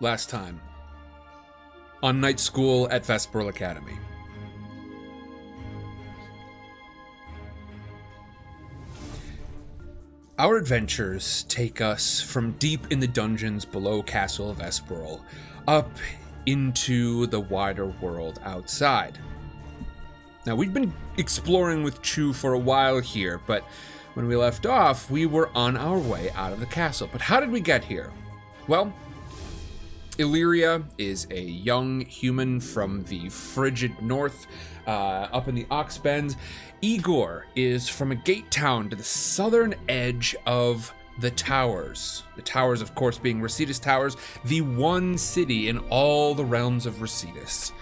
last time on night school at Vesperale Academy. Our adventures take us from deep in the dungeons below Castle Vesperale up into the wider world outside. Now, we've been exploring with Chu for a while here, but when we left off, we were on our way out of the castle. But how did we get here? Well, Illyria is a young human from the frigid north, uh, up in the ox Oxbends. Igor is from a gate town to the southern edge of the towers. The towers, of course, being Residus Towers, the one city in all the realms of Residus.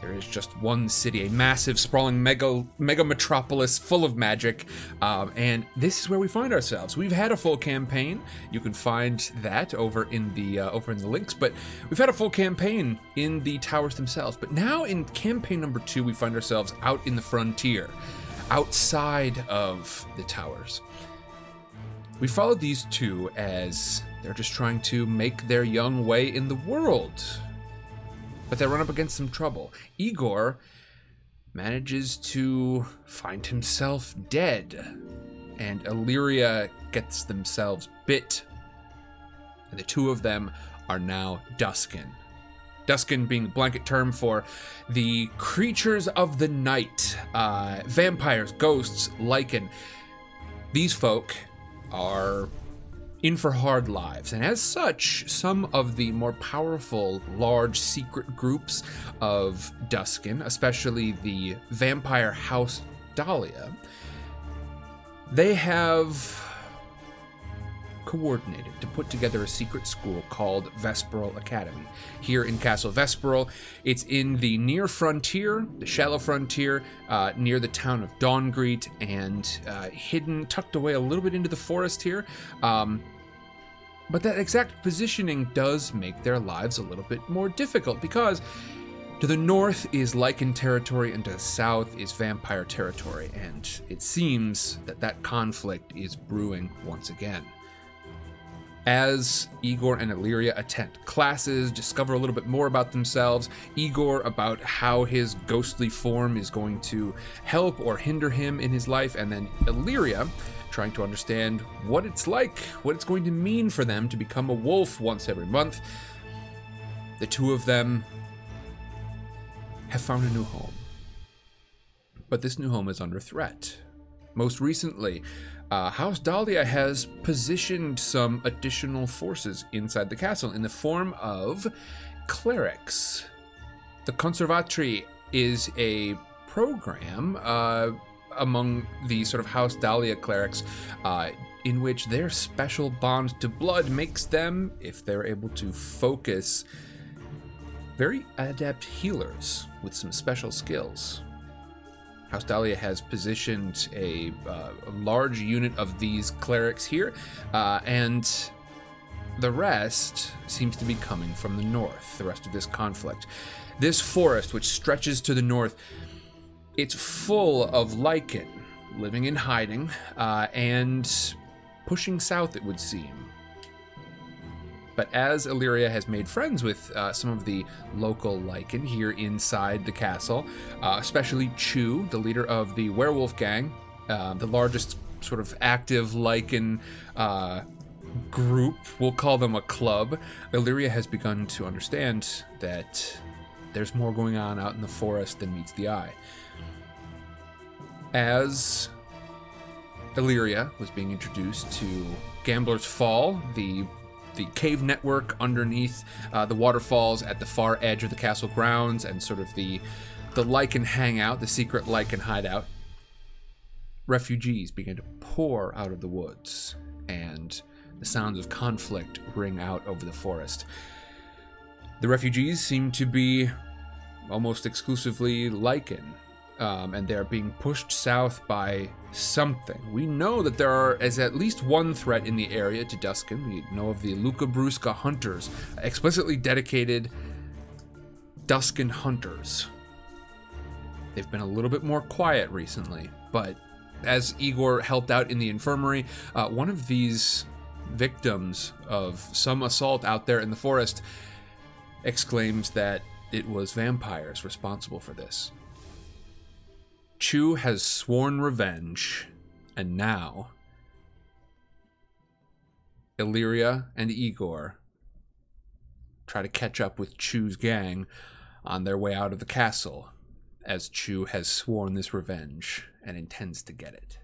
There is just one city, a massive, sprawling mega mega metropolis full of magic, um, and this is where we find ourselves. We've had a full campaign. You can find that over in the uh, over in the links. But we've had a full campaign in the towers themselves. But now in campaign number two, we find ourselves out in the frontier, outside of the towers. We followed these two as they're just trying to make their young way in the world but they run up against some trouble. Igor manages to find himself dead, and Illyria gets themselves bit. And the two of them are now Duskin. Duskin being the blanket term for the creatures of the night, uh, vampires, ghosts, lycan. These folk are in for hard lives, and as such, some of the more powerful, large secret groups of Duskin, especially the vampire house Dahlia, they have coordinated to put together a secret school called Vesperale Academy here in Castle Vesperale. It's in the near frontier, the shallow frontier, uh, near the town of Dawngreet, and uh, hidden, tucked away a little bit into the forest here. Um, but that exact positioning does make their lives a little bit more difficult because to the north is Lycan territory and to the south is vampire territory, and it seems that that conflict is brewing once again. As Igor and Illyria attend classes, discover a little bit more about themselves, Igor about how his ghostly form is going to help or hinder him in his life, and then Illyria trying to understand what it's like, what it's going to mean for them to become a wolf once every month. The two of them have found a new home. But this new home is under threat. Most recently, uh, House Dahlia has positioned some additional forces inside the castle in the form of clerics. The Conservatri is a program uh, among the sort of House Dahlia clerics uh, in which their special bond to blood makes them, if they're able to focus, very adept healers with some special skills. House Dahlia has positioned a, uh, a large unit of these clerics here, uh, and the rest seems to be coming from the north, the rest of this conflict. This forest, which stretches to the north, it's full of lycan living in hiding uh, and pushing south, it would seem. But as Illyria has made friends with uh, some of the local lycan here inside the castle, uh, especially Chu, the leader of the werewolf gang, uh, the largest sort of active lycan uh, group, we'll call them a club, Illyria has begun to understand that there's more going on out in the forest than meets the eye. As Illyria was being introduced to Gambler's Fall, the the cave network underneath uh, the waterfalls at the far edge of the castle grounds, and sort of the the lycan hangout, the secret lycan hideout. Refugees begin to pour out of the woods, and the sounds of conflict ring out over the forest. The refugees seem to be almost exclusively lycan, um, and they're being pushed south by something. We know that there are, is at least one threat in the area to Duskin. We know of the Luca Brusca hunters, explicitly dedicated Duskin hunters. They've been a little bit more quiet recently, but as Igor helped out in the infirmary, uh, one of these victims of some assault out there in the forest exclaims that it was vampires responsible for this. Chu has sworn revenge, and now Illyria and Igor try to catch up with Chu's gang on their way out of the castle, as Chu has sworn this revenge and intends to get it.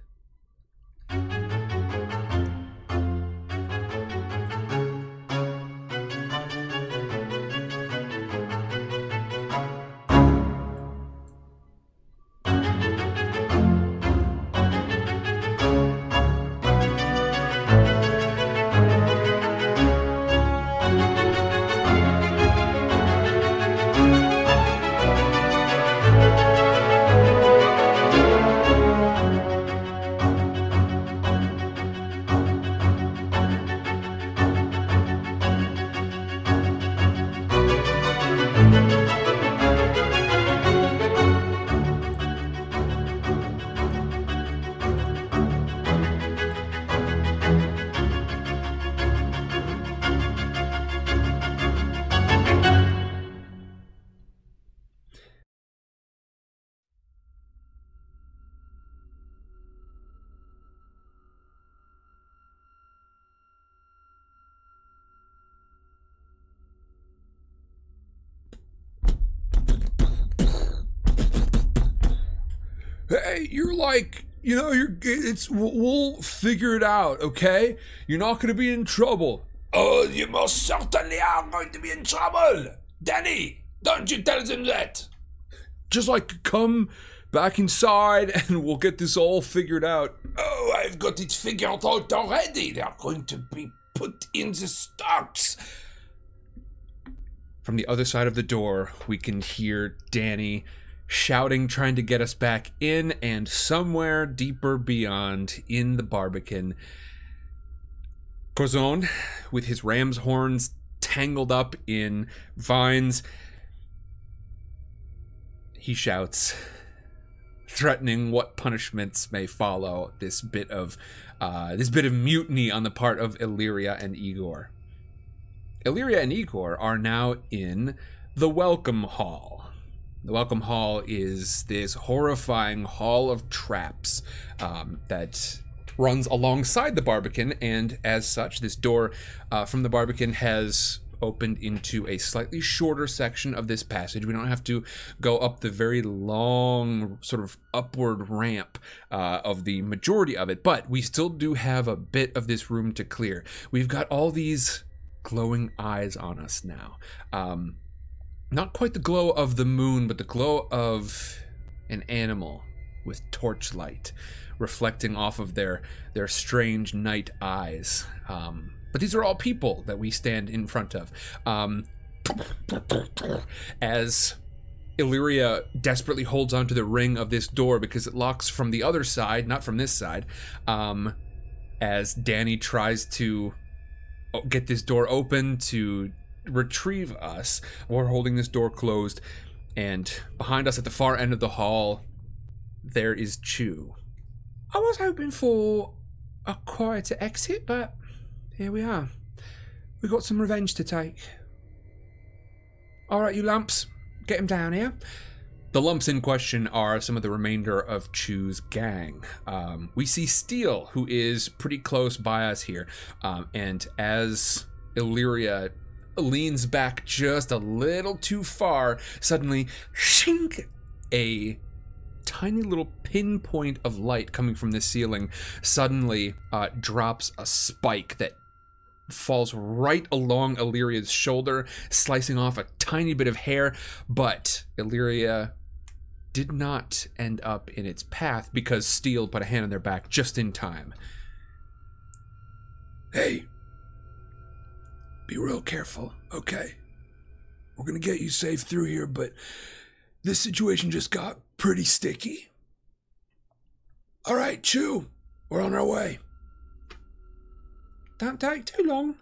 You're like, you know, you're it's we'll figure it out, okay? You're not going to be in trouble. Oh, you most certainly are going to be in trouble. Danny, don't you tell them that. Just like come back inside and we'll get this all figured out. Oh, I've got it figured out already. They're going to be put in the stocks. From the other side of the door, we can hear Danny shouting, trying to get us back in, and somewhere deeper beyond in the Barbican, Corzon, with his ram's horns tangled up in vines, he shouts, threatening what punishments may follow this bit of uh, this bit of mutiny on the part of Illyria and Igor. Illyria and Igor are now in the welcome hall the Welcome Hall is this horrifying hall of traps um, that runs alongside the Barbican, and as such, this door uh, from the Barbican has opened into a slightly shorter section of this passage. We don't have to go up the very long, sort of upward ramp uh, of the majority of it, but we still do have a bit of this room to clear. We've got all these glowing eyes on us now. Um, not quite the glow of the moon, but the glow of an animal with torchlight reflecting off of their their strange night eyes. Um, but these are all people that we stand in front of. Um, as Illyria desperately holds onto the ring of this door because it locks from the other side, not from this side. Um, as Danny tries to get this door open to retrieve us. We're holding this door closed, and behind us at the far end of the hall, there is Chu. I was hoping for a quieter exit, but here we are. We've got some revenge to take. All right, you lumps, get him down here. The lumps in question are some of the remainder of Chu's gang. Um, we see Steele, who is pretty close by us here, um, and as Illyria leans back just a little too far. Suddenly, shink, a tiny little pinpoint of light coming from the ceiling suddenly uh, drops a spike that falls right along Illyria's shoulder, slicing off a tiny bit of hair. But Illyria did not end up in its path because Steele put a hand on their back just in time. Hey, be real careful, okay? We're gonna get you safe through here, but this situation just got pretty sticky. All right, Chu, we're on our way. Don't take too long.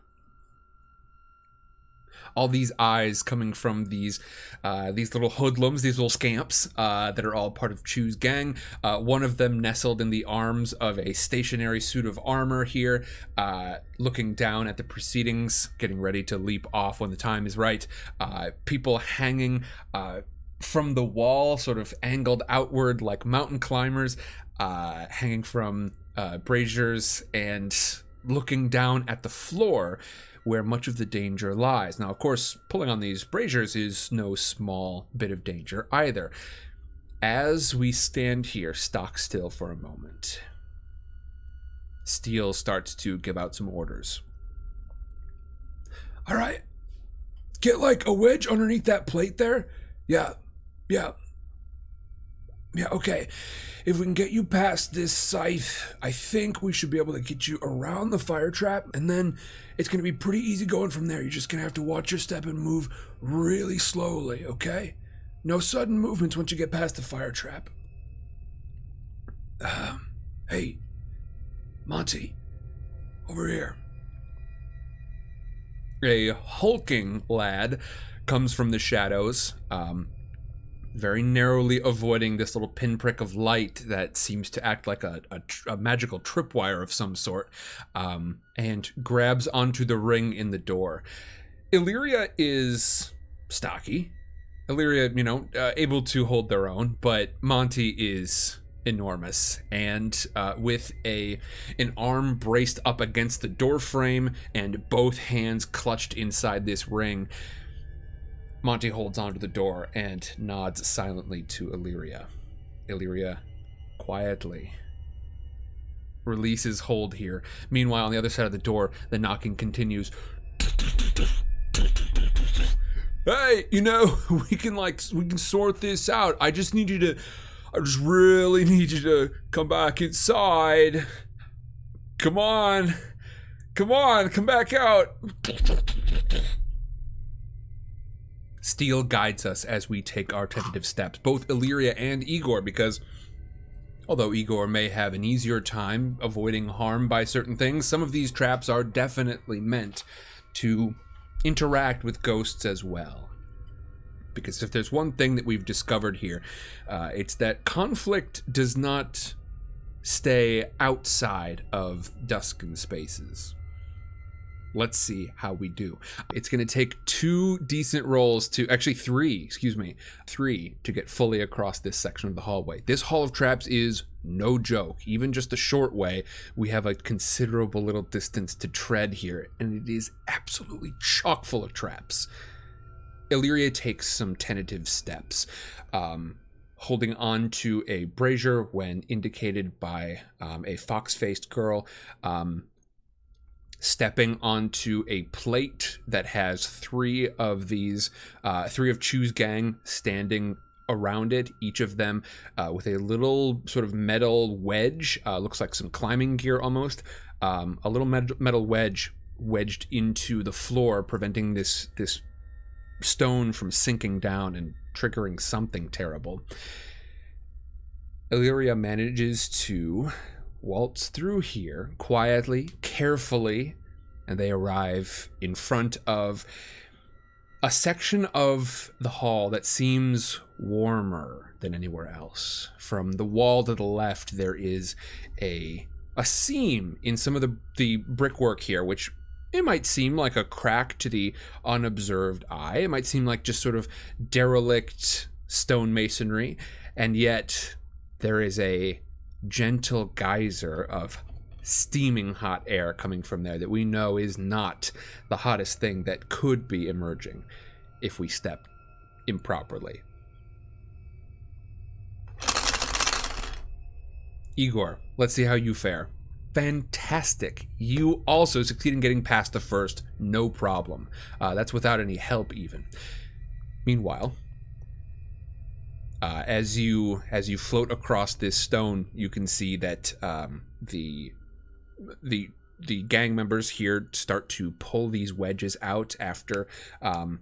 All these eyes coming from these uh, these little hoodlums, these little scamps uh, that are all part of Chu's gang. Uh, one of them nestled in the arms of a stationary suit of armor here, uh, looking down at the proceedings, getting ready to leap off when the time is right. Uh, people hanging uh, from the wall, sort of angled outward like mountain climbers, hanging from braziers and looking down at the floor where much of the danger lies. Now, of course, pulling on these braziers is no small bit of danger either. As we stand here, stock still for a moment, Steele starts to give out some orders. All right. Get like a wedge underneath that plate there. Yeah. Yeah. Yeah, okay. If we can get you past this scythe, I think we should be able to get you around the fire trap, and then it's going to be pretty easy going from there. You're just going to have to watch your step and move really slowly, okay? No sudden movements once you get past the fire trap. Uh, hey, Monty, over here. A hulking lad comes from the shadows. Um, very narrowly avoiding this little pinprick of light that seems to act like a, a, a magical tripwire of some sort, um, and grabs onto the ring in the door. Illyria is stocky. Illyria, you know, uh, able to hold their own, but Monty is enormous and uh, with a an arm braced up against the door frame and both hands clutched inside this ring Monty holds onto the door and nods silently to Illyria. Illyria quietly releases hold here. Meanwhile, on the other side of the door, the knocking continues. Hey, you know, we can like we can sort this out. I just need you to I just really need you to come back inside. Come on. Come on, come back out. Steele guides us as we take our tentative steps, both Illyria and Igor, because although Igor may have an easier time avoiding harm by certain things, some of these traps are definitely meant to interact with ghosts as well. Because if there's one thing that we've discovered here, uh, it's that conflict does not stay outside of Duskin spaces. Let's see how we do. It's going to take two decent rolls to actually three, excuse me, three to get fully across this section of the hallway. This hall of traps is no joke. Even just a short way, we have a considerable little distance to tread here, and it is absolutely chock full of traps. Illyria takes some tentative steps. Um, holding on to a brazier when indicated by um, a fox faced girl. Um, stepping onto a plate that has three of these, uh, three of Chu's gang standing around it, each of them uh, with a little sort of metal wedge, uh, looks like some climbing gear almost, um, a little metal wedge wedged into the floor, preventing this this stone from sinking down and triggering something terrible. Illyria manages to waltz through here quietly, carefully, and they arrive in front of a section of the hall that seems warmer than anywhere else. From the wall to the left, there is a a seam in some of the the brickwork here, which it might seem like a crack to the unobserved eye. It might seem like just sort of derelict stone masonry, and yet there is a gentle geyser of steaming hot air coming from there that we know is not the hottest thing that could be emerging if we step improperly. Igor, let's see how you fare. Fantastic. You also succeed in getting past the first, no problem. Uh, that's without any help, even. Meanwhile, uh, as you as you float across this stone, you can see that um, the the the gang members here start to pull these wedges out after um,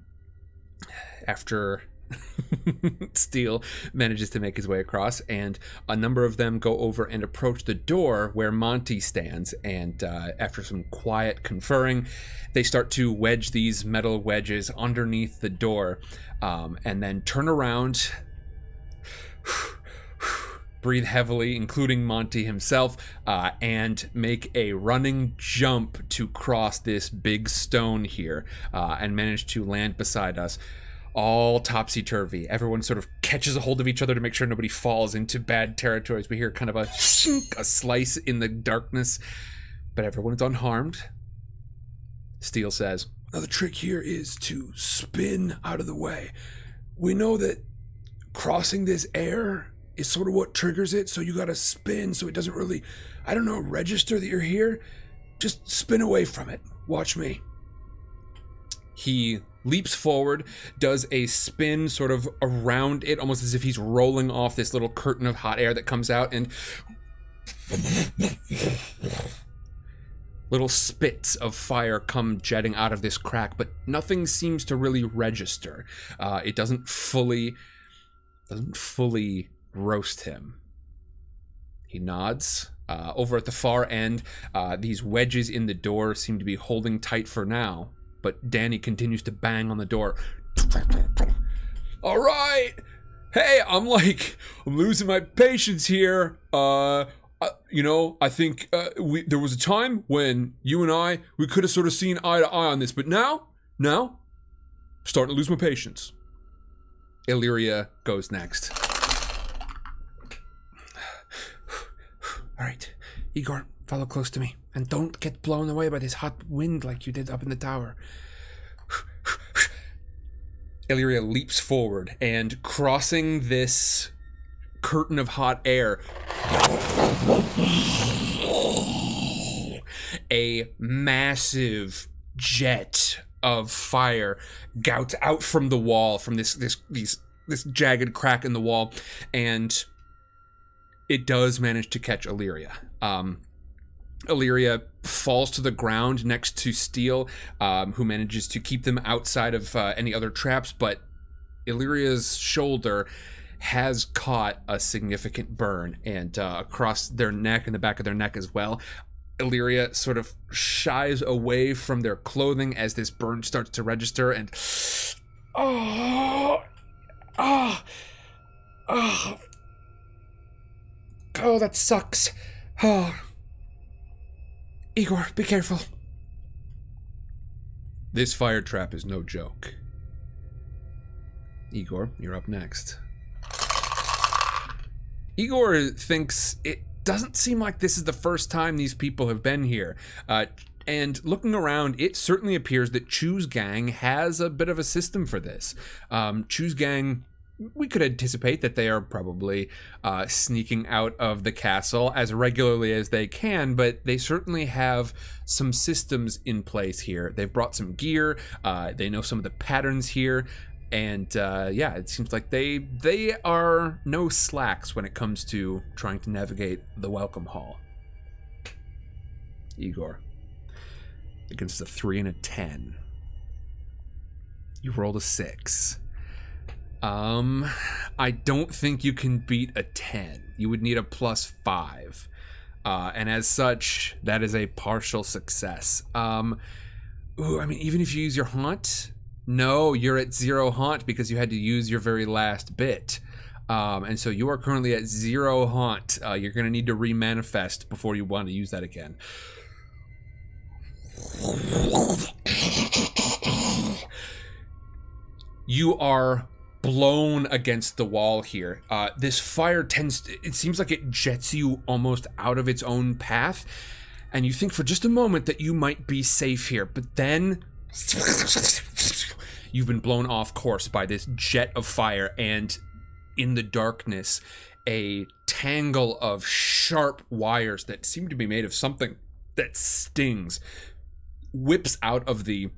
after Steele manages to make his way across, and a number of them go over and approach the door where Monty stands. And uh, after some quiet conferring, they start to wedge these metal wedges underneath the door, um, and then turn around. breathe heavily, including Monty himself, uh, and make a running jump to cross this big stone here uh, and manage to land beside us. All topsy turvy. Everyone sort of catches a hold of each other to make sure nobody falls into bad territories. We hear kind of a shink, a slice in the darkness, but everyone's unharmed. Steele says, Now, the trick here is to spin out of the way. We know that crossing this air is sort of what triggers it, so you gotta spin so it doesn't really, I don't know, register that you're here. Just spin away from it. Watch me. he leaps forward, does a spin sort of around it, almost as if he's rolling off this little curtain of hot air that comes out, and little spits of fire come jetting out of this crack, but nothing seems to really register. Uh, it doesn't fully doesn't fully roast him. He nods. Uh, over at the far end, uh, these wedges in the door seem to be holding tight for now, but Danny continues to bang on the door. All right. Hey, I'm like, I'm losing my patience here. Uh, uh, you know, I think uh, we there was a time when you and I we could have sort of seen eye to eye on this, but now, now, starting to lose my patience. Illyria goes next. All right, Igor, follow close to me, and don't get blown away by this hot wind like you did up in the tower. Illyria leaps forward and crossing this curtain of hot air. A massive jet of fire gouts out from the wall, from this this these this jagged crack in the wall, and it does manage to catch Illyria. Um, Illyria falls to the ground next to Steele, um, who manages to keep them outside of uh, any other traps, but Illyria's shoulder has caught a significant burn and uh, across their neck and the back of their neck as well. Illyria sort of shies away from their clothing as this burn starts to register and oh oh oh oh that sucks. Oh Igor be careful. This fire trap is no joke. Igor you're up next. Igor thinks it doesn't seem like this is the first time these people have been here. Uh, and looking around, it certainly appears that Chu's gang has a bit of a system for this. Um, Chu's gang, we could anticipate that they are probably uh, sneaking out of the castle as regularly as they can, but they certainly have some systems in place here. They've brought some gear, uh, they know some of the patterns here and uh, yeah, it seems like they they are no slacks when it comes to trying to navigate the welcome hall. Igor against a three and a ten. You rolled a six. Um, I don't think you can beat a ten. You would need a plus five, uh, and as such, that is a partial success. Um, ooh, I mean, even if you use your haunt, no, you're at zero haunt because you had to use your very last bit. Um, and so you are currently at zero haunt. Uh, you're going to need to remanifest before you want to use that again. You are blown against the wall here. Uh, this fire tends, to, it seems like it jets you almost out of its own path. And you think for just a moment that you might be safe here. But then you've been blown off course by this jet of fire, and in the darkness, a tangle of sharp wires that seem to be made of something that stings whips out of the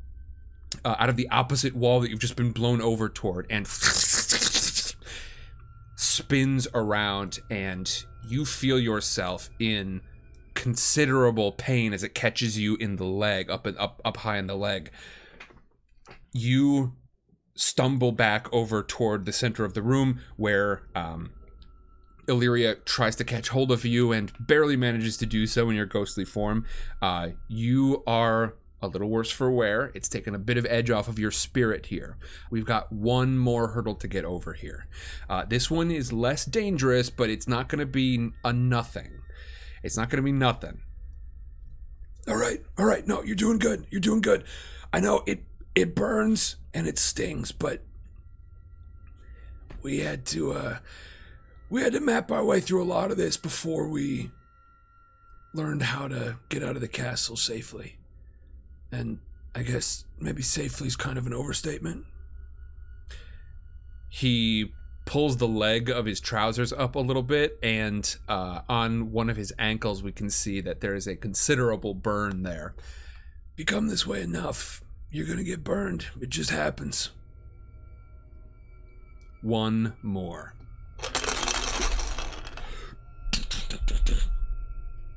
uh, out of the opposite wall that you've just been blown over toward and spins around and you feel yourself in considerable pain as it catches you in the leg up and up up high in the leg you stumble back over toward the center of the room where um, Illyria tries to catch hold of you and barely manages to do so in your ghostly form. Uh, you are a little worse for wear. It's taken a bit of edge off of your spirit here. We've got one more hurdle to get over here. Uh, this one is less dangerous, but it's not going to be a nothing. It's not going to be nothing. All right, all right. No, you're doing good. You're doing good. I know it it burns and it stings, but we had to uh we had to map our way through a lot of this before we learned how to get out of the castle safely. And I guess maybe safely is kind of an overstatement. He pulls the leg of his trousers up a little bit, and uh, on one of his ankles, we can see that there is a considerable burn there. If You come this way enough, you're gonna get burned. It just happens. One more.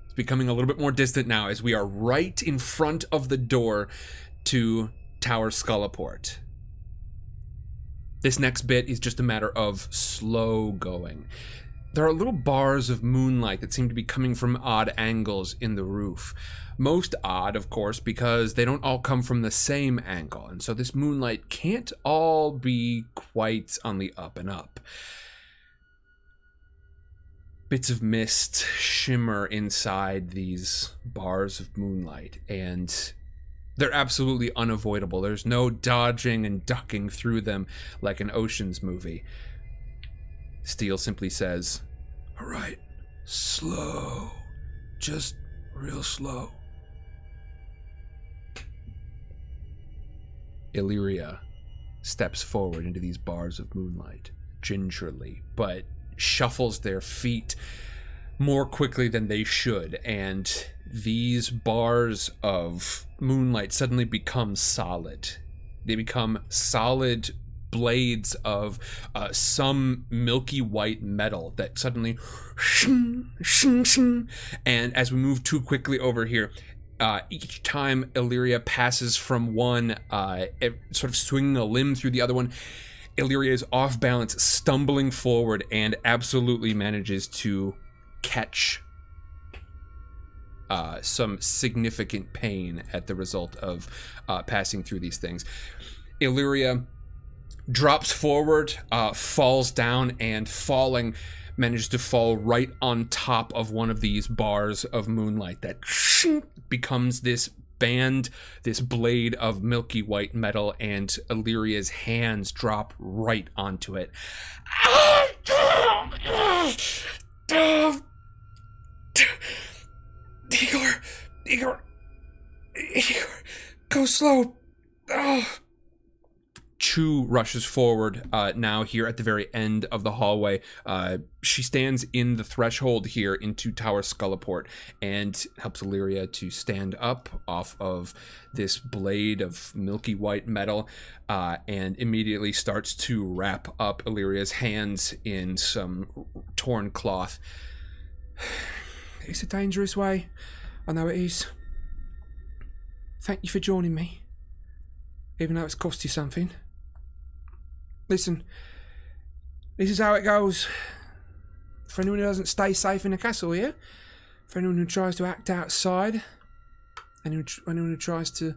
It's becoming a little bit more distant now as we are right in front of the door to Tower Skullaport. This next bit is just a matter of slow going. There are little bars of moonlight that seem to be coming from odd angles in the roof. Most odd, of course, because they don't all come from the same angle, and so this moonlight can't all be quite on the up and up. Bits of mist shimmer inside these bars of moonlight, and they're absolutely unavoidable. There's no dodging and ducking through them like an Ocean's movie. Steele simply says, All right, slow. Just real slow. Illyria steps forward into these bars of moonlight, gingerly, but shuffles their feet more quickly than they should, and these bars of moonlight suddenly become solid. They become solid blades of uh, some milky white metal that suddenly and as we move too quickly over here uh, each time Illyria passes from one, uh, sort of swinging a limb through the other one, Illyria is off balance, stumbling forward, and absolutely manages to catch uh, some significant pain at the result of uh, passing through these things. Illyria drops forward, uh, falls down, and falling, manages to fall right on top of one of these bars of moonlight that becomes this band, this blade of milky white metal, and Illyria's hands drop right onto it. Igor, Igor, Igor, go slow. Oh. Chu rushes forward uh, now here at the very end of the hallway. Uh, she stands in the threshold here into Tower Skullaport and helps Illyria to stand up off of this blade of milky white metal uh, and immediately starts to wrap up Illyria's hands in some torn cloth. It's a dangerous way. I know it is. Thank you for joining me. Even though it's cost you something. Listen, this is how it goes. For anyone who doesn't stay safe in the castle here, for anyone who tries to act outside, anyone, anyone who tries to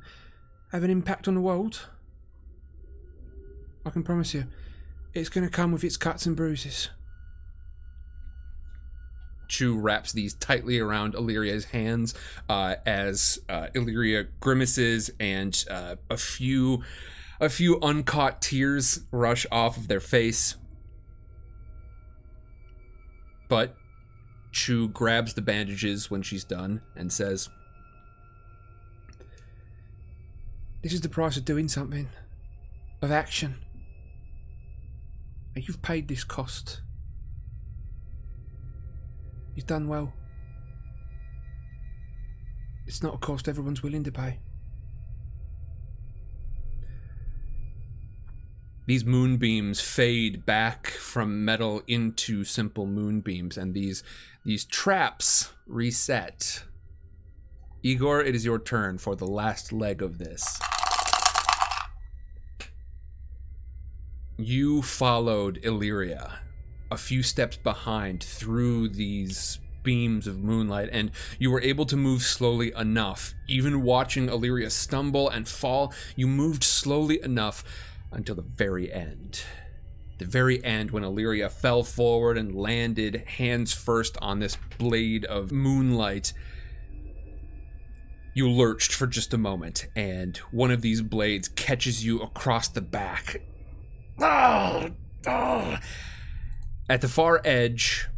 have an impact on the world, I can promise you, it's going to come with its cuts and bruises. Chu wraps these tightly around Illyria's hands uh, as uh, Illyria grimaces and uh, a few a few uncaught tears rush off of their face. But Chu grabs the bandages when she's done and says, This is the price of doing something, of action. And you've paid this cost. You've done well. It's not a cost everyone's willing to pay. These moonbeams fade back from metal into simple moonbeams, and these these traps reset. Igor, it is your turn for the last leg of this. you followed Illyria a few steps behind through these beams of moonlight, and you were able to move slowly enough. Even watching Illyria stumble and fall, you moved slowly enough until the very end. The very end, when Illyria fell forward and landed hands first on this blade of moonlight, you lurched for just a moment, and one of these blades catches you across the back. Oh, oh. At the far edge,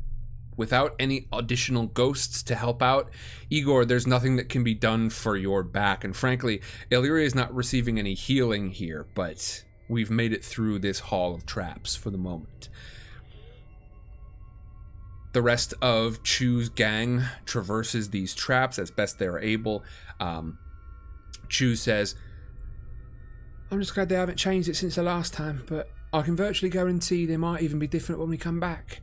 without any additional ghosts to help out, Igor, there's nothing that can be done for your back. And frankly, Illyria is not receiving any healing here, but we've made it through this hall of traps for the moment. The rest of Chu's gang traverses these traps as best they're able. Um, Chu says, I'm just glad they haven't changed it since the last time, but I can virtually guarantee they might even be different when we come back.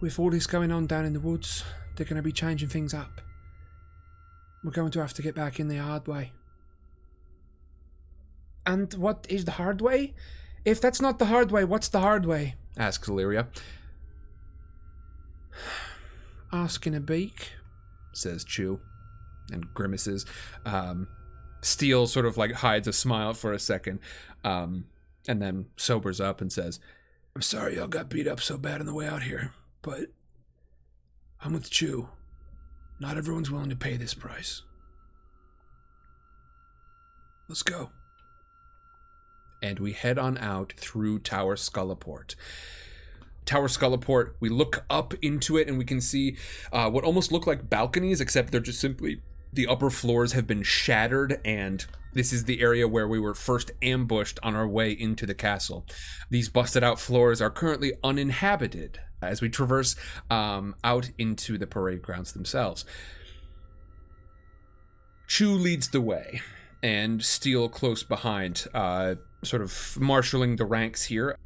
With all this going on down in the woods, they're going to be changing things up. We're going to have to get back in the hard way. And what is the hard way? If that's not the hard way, what's the hard way? asks Illyria. Asking a beak. says Chu, and grimaces. Um, Steele sort of like hides a smile for a second, um, and then sobers up and says, I'm sorry y'all got beat up so bad on the way out here, but I'm with Chu. Not everyone's willing to pay this price. Let's go. and we head on out through Tower Skullaport. Tower Skullaport, we look up into it and we can see uh, what almost look like balconies, except they're just simply the upper floors have been shattered, and this is the area where we were first ambushed on our way into the castle. These busted out floors are currently uninhabited as we traverse um, out into the parade grounds themselves. Chu leads the way, and Steele close behind, uh, sort of marshaling the ranks here.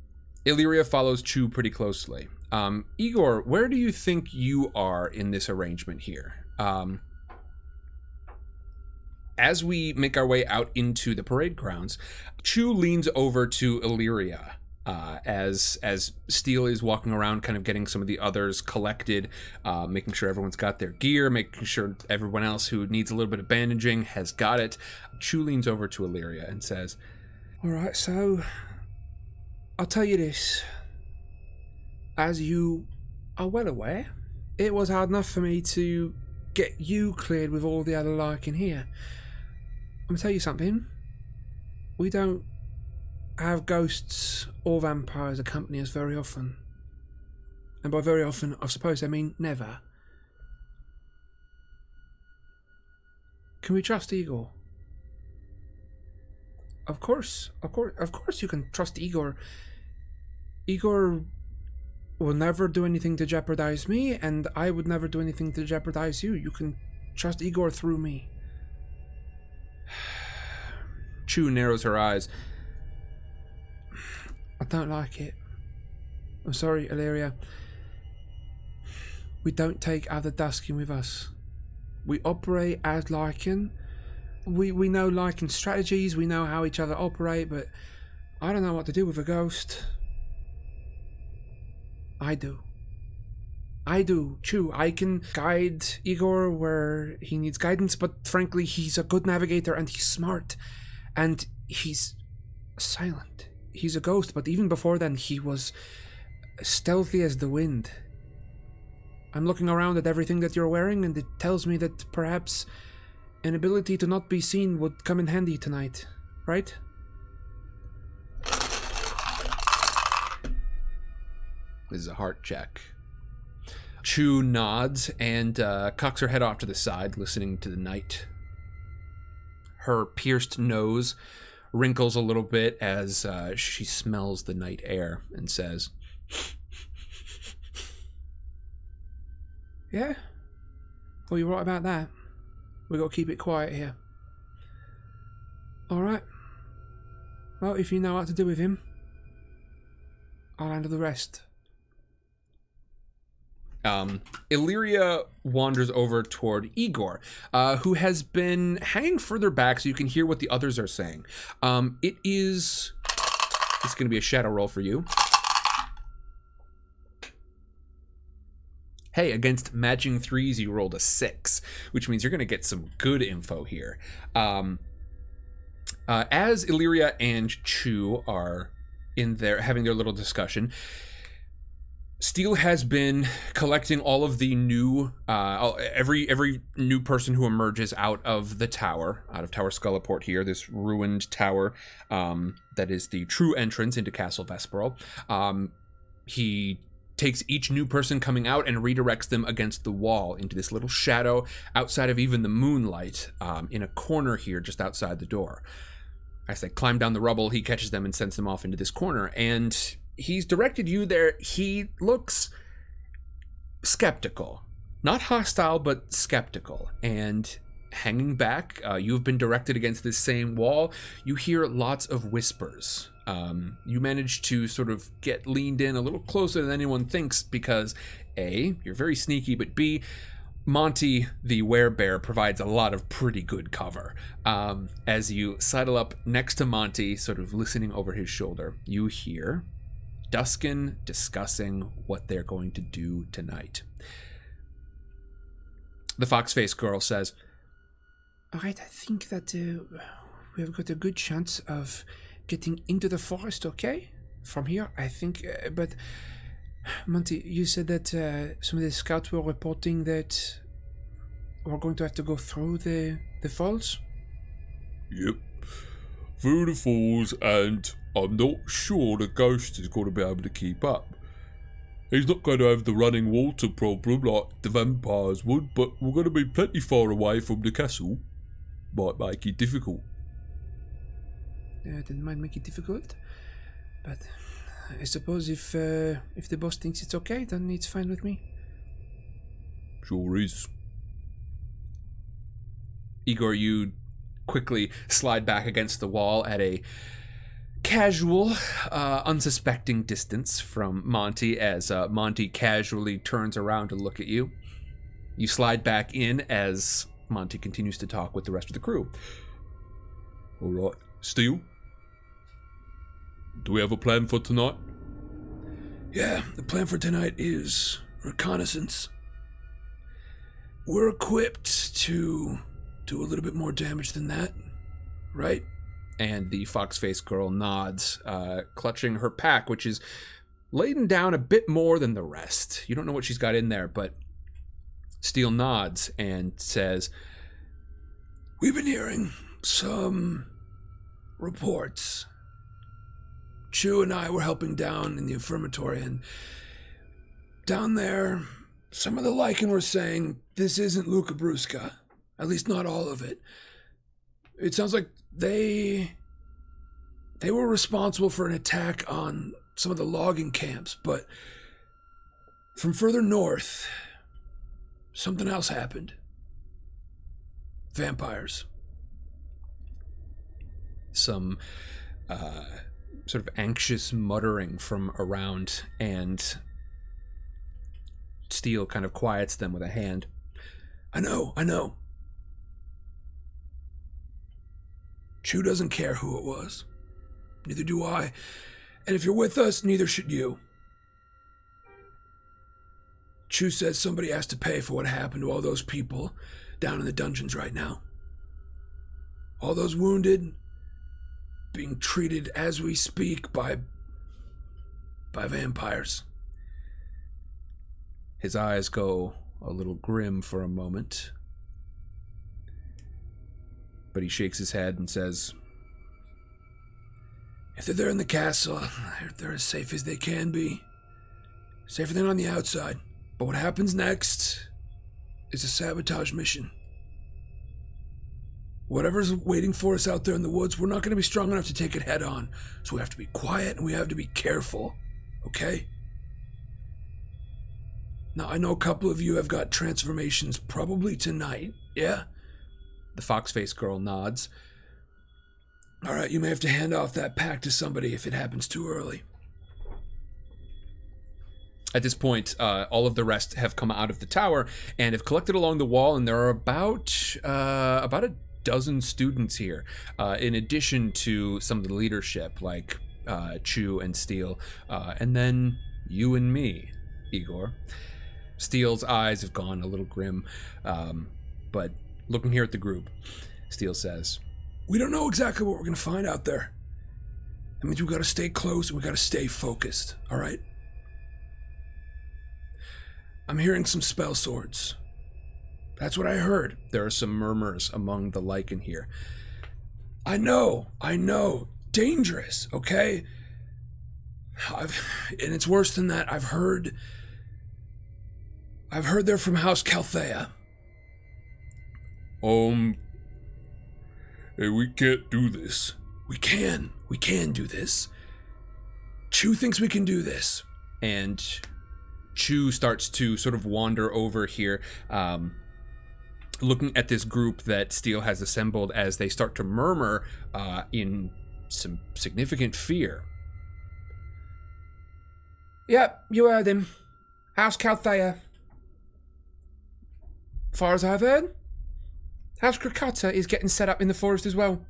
Illyria follows Chu pretty closely. Um, Igor, where do you think you are in this arrangement here? Um, as we make our way out into the parade grounds, Chu leans over to Illyria. Uh, as as Steele is walking around, kind of getting some of the others collected, uh, making sure everyone's got their gear, making sure everyone else who needs a little bit of bandaging has got it. Chu leans over to Illyria and says, All right, so I'll tell you this. As you are well aware, it was hard enough for me to get you cleared with all the other lycan here. I'm gonna tell you something. We don't have ghosts or vampires accompany us very often. And by very often, I suppose I mean never. Can we trust Igor? Of course, of course, of course, you can trust Igor. Igor will never do anything to jeopardize me, and I would never do anything to jeopardize you. You can trust Igor through me. Chu narrows her eyes. I don't like it. I'm sorry, Illyria. We don't take other Duskin with us. We operate as Lycan. We we know Lycan strategies, we know how each other operate, but I don't know what to do with a ghost. I do. I do, too. I can guide Igor where he needs guidance, but frankly, he's a good navigator and he's smart. And he's silent. He's a ghost, but even before then, he was stealthy as the wind. I'm looking around at everything that you're wearing, and it tells me that perhaps an ability to not be seen would come in handy tonight, right? This is a heart check. Chu nods and uh, cocks her head off to the side, listening to the night. Her pierced nose wrinkles a little bit as uh, she smells the night air and says, Yeah? Well, you're right about that. We've got to keep it quiet here. Alright. Well, if you know what to do with him, I'll handle the rest. Um, Illyria wanders over toward Igor, uh, who has been hanging further back so you can hear what the others are saying. Um, it is It's going to be a shadow roll for you. Hey, against matching threes, you rolled a six, which means you're going to get some good info here. Um, uh, as Illyria and Chu are in there having their little discussion, Steele has been collecting all of the new, uh, every every new person who emerges out of the tower, out of Tower Skullaport here, this ruined tower um, that is the true entrance into Castle Vesperale. Um, he takes each new person coming out and redirects them against the wall into this little shadow outside of even the moonlight um, in a corner here just outside the door. As they climb down the rubble, he catches them and sends them off into this corner. And he's directed you there. He looks skeptical, not hostile, but skeptical. And hanging back, uh, you've been directed against this same wall. You hear lots of whispers um, you manage to sort of get leaned in a little closer than anyone thinks because A, you're very sneaky, but B, Monty the werebear provides a lot of pretty good cover. Um, as you sidle up next to Monty, sort of listening over his shoulder, you hear Duskin discussing what they're going to do tonight. The fox faced girl says, All right, I think that uh, we've got a good chance of getting into the forest, okay? From here, I think. Uh, but, Monty, you said that uh, some of the scouts were reporting that we're going to have to go through the, the falls? Yep. Through the falls, and I'm not sure the ghost is going to be able to keep up. He's not going to have the running water problem like the vampires would, but we're going to be plenty far away from the castle. Might make it difficult. Uh, that might make it difficult. But I suppose if uh, if the boss thinks it's okay, then it's fine with me. Sure is. Igor, you quickly slide back against the wall at a casual, uh, unsuspecting distance from Monty as uh, Monty casually turns around to look at you. You slide back in as Monty continues to talk with the rest of the crew. All right, Steele, do we have a plan for tonight? Yeah, the plan for tonight is reconnaissance. We're equipped to do a little bit more damage than that, right? And the fox faced girl nods, uh, clutching her pack, which is laden down a bit more than the rest. You don't know what she's got in there, but Steele nods and says, We've been hearing some reports Chu and I were helping down in the infirmary, and down there, some of the Lycan were saying this isn't Luca Brusca, at least not all of it. It sounds like they they were responsible for an attack on some of the logging camps, but from further north, something else happened. Vampires. Some uh, sort of anxious muttering from around, and Steele kind of quiets them with a hand. I know, I know. Chu doesn't care who it was. Neither do I. And if you're with us, neither should you. Chu says somebody has to pay for what happened to all those people down in the dungeons right now. All those wounded, being treated as we speak by by vampires. His eyes go a little grim for a moment. But he shakes his head and says, If they're there in the castle, they're, as safe as they can be. Safer than on the outside. But what happens next is a sabotage mission whatever's waiting for us out there in the woods, we're not going to be strong enough to take it head on. So we have to be quiet and we have to be careful. Okay? Now, I know a couple of you have got transformations probably tonight. Yeah? The fox faced girl nods. All right, you may have to hand off that pack to somebody if it happens too early. At this point, uh, all of the rest have come out of the tower and have collected along the wall, and there are about uh, about a dozen students here, uh, in addition to some of the leadership, like uh, Chu and Steele, uh, and then you and me, Igor. Steele's eyes have gone a little grim, um, but looking here at the group, Steele says, We don't know exactly what we're going to find out there. That means we've got to stay close and we got to stay focused, all right? I'm hearing some spell swords. That's what I heard. There are some murmurs among the Lycan here. I know, I know. Dangerous, okay? I've, and it's worse than that. I've heard. I've heard they're from House Calthea. Um. Hey, we can't do this. We can. We can do this. Chu thinks we can do this. And Chu starts to sort of wander over here, um, looking at this group that Steele has assembled as they start to murmur uh, in some significant fear. Yep, you heard him. House Calthea. Far as I've heard, House Krakata is getting set up in the forest as well.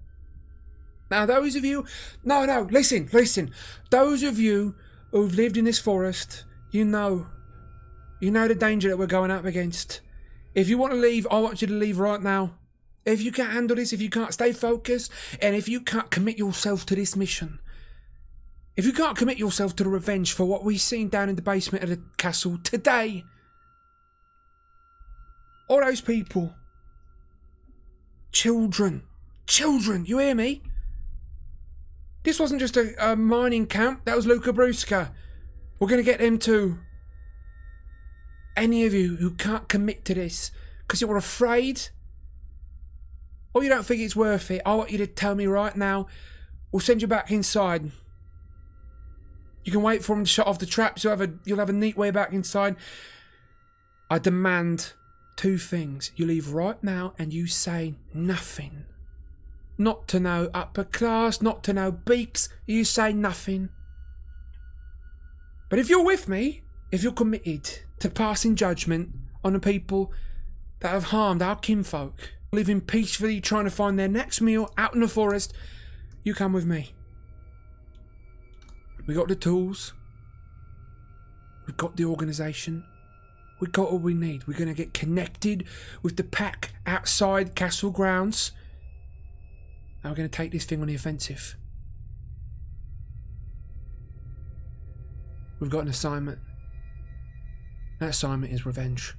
Now, those of you. No, no, listen, listen. Those of you who've lived in this forest, you know. You know the danger that we're going up against. If you want to leave, I want you to leave right now. If you can't handle this, if you can't stay focused, and if you can't commit yourself to this mission, if you can't commit yourself to the revenge for what we've seen down in the basement of the castle today, all those people, children, children, you hear me? This wasn't just a, a mining camp, that was Luca Brusca. We're going to get them too. Any of you who can't commit to this because you're afraid or you don't think it's worth it, I want you to tell me right now. We'll send you back inside. You can wait for them to shut off the traps. You'll have a you'll have a neat way back inside. I demand two things. You leave right now and you say nothing. Not to know upper class, not to know beaks. You say nothing. But if you're with me, if you're committed to passing judgment on the people that have harmed our kinfolk, living peacefully, trying to find their next meal out in the forest, you come with me. We got the tools. We've got the organisation. We got all we need. We're going to get connected with the pack outside castle grounds. And we're going to take this thing on the offensive. We've got an assignment. That assignment is revenge.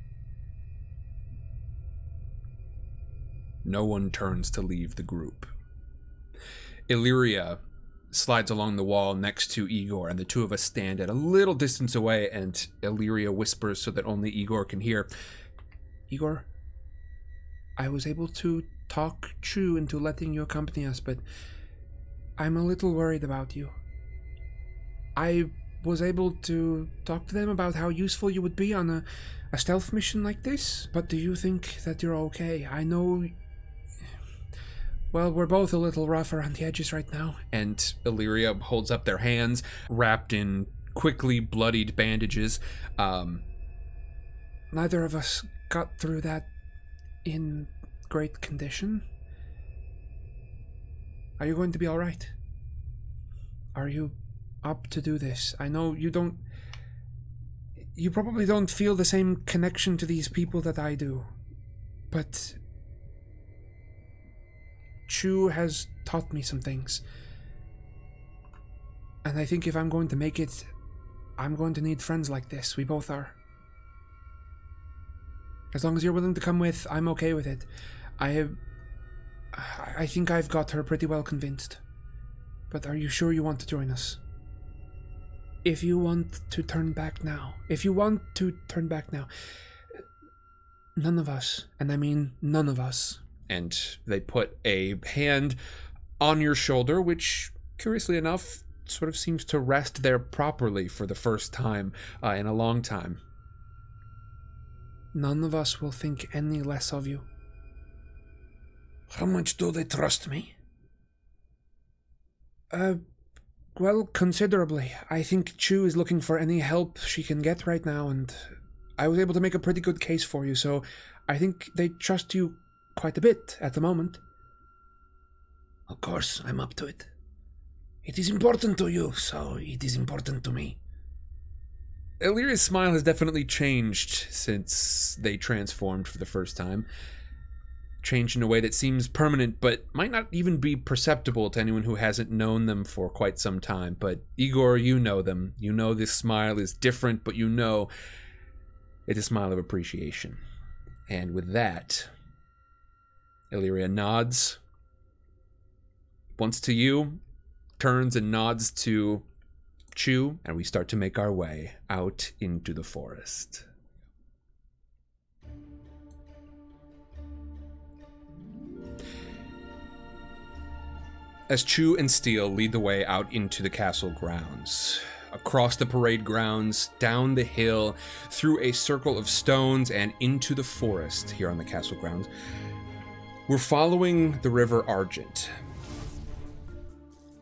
No one turns to leave the group. Illyria slides along the wall next to Igor, and the two of us stand at a little distance away, and Illyria whispers so that only Igor can hear. Igor, I was able to talk Chu into letting you accompany us, but I'm a little worried about you. I was able to talk to them about how useful you would be on a, a stealth mission like this, but do you think that you're okay? I know. Well, we're both a little rough around the edges right now. And Illyria holds up their hands, wrapped in quickly bloodied bandages. Um, Neither of us got through that in great condition. Are you going to be alright? Are you up to do this? I know you don't. You probably don't feel the same connection to these people that I do. But. Chu has taught me some things. And I think if I'm going to make it, I'm going to need friends like this. We both are. As long as you're willing to come with, I'm okay with it. I I think I've got her pretty well convinced. But are you sure you want to join us? If you want to turn back now, if you want to turn back now, none of us, and I mean none of us, and they put a hand on your shoulder, which, curiously enough, sort of seems to rest there properly for the first time uh, in a long time. none of us will think any less of you. How much do they trust me? Uh, well, considerably. I think Chu is looking for any help she can get right now, and I was able to make a pretty good case for you, so I think they trust you quite a bit at the moment. Of course, I'm up to it. It is important to you, so it is important to me. Illyria's smile has definitely changed since they transformed for the first time. Changed in a way that seems permanent, but might not even be perceptible to anyone who hasn't known them for quite some time. But Igor, you know them. You know this smile is different, but you know it's a smile of appreciation. And with that, Illyria nods once to you, turns and nods to Chu, and we start to make our way out into the forest. As Chu and Steele lead the way out into the castle grounds, across the parade grounds, down the hill, through a circle of stones, and into the forest here on the castle grounds, we're following the River Argent.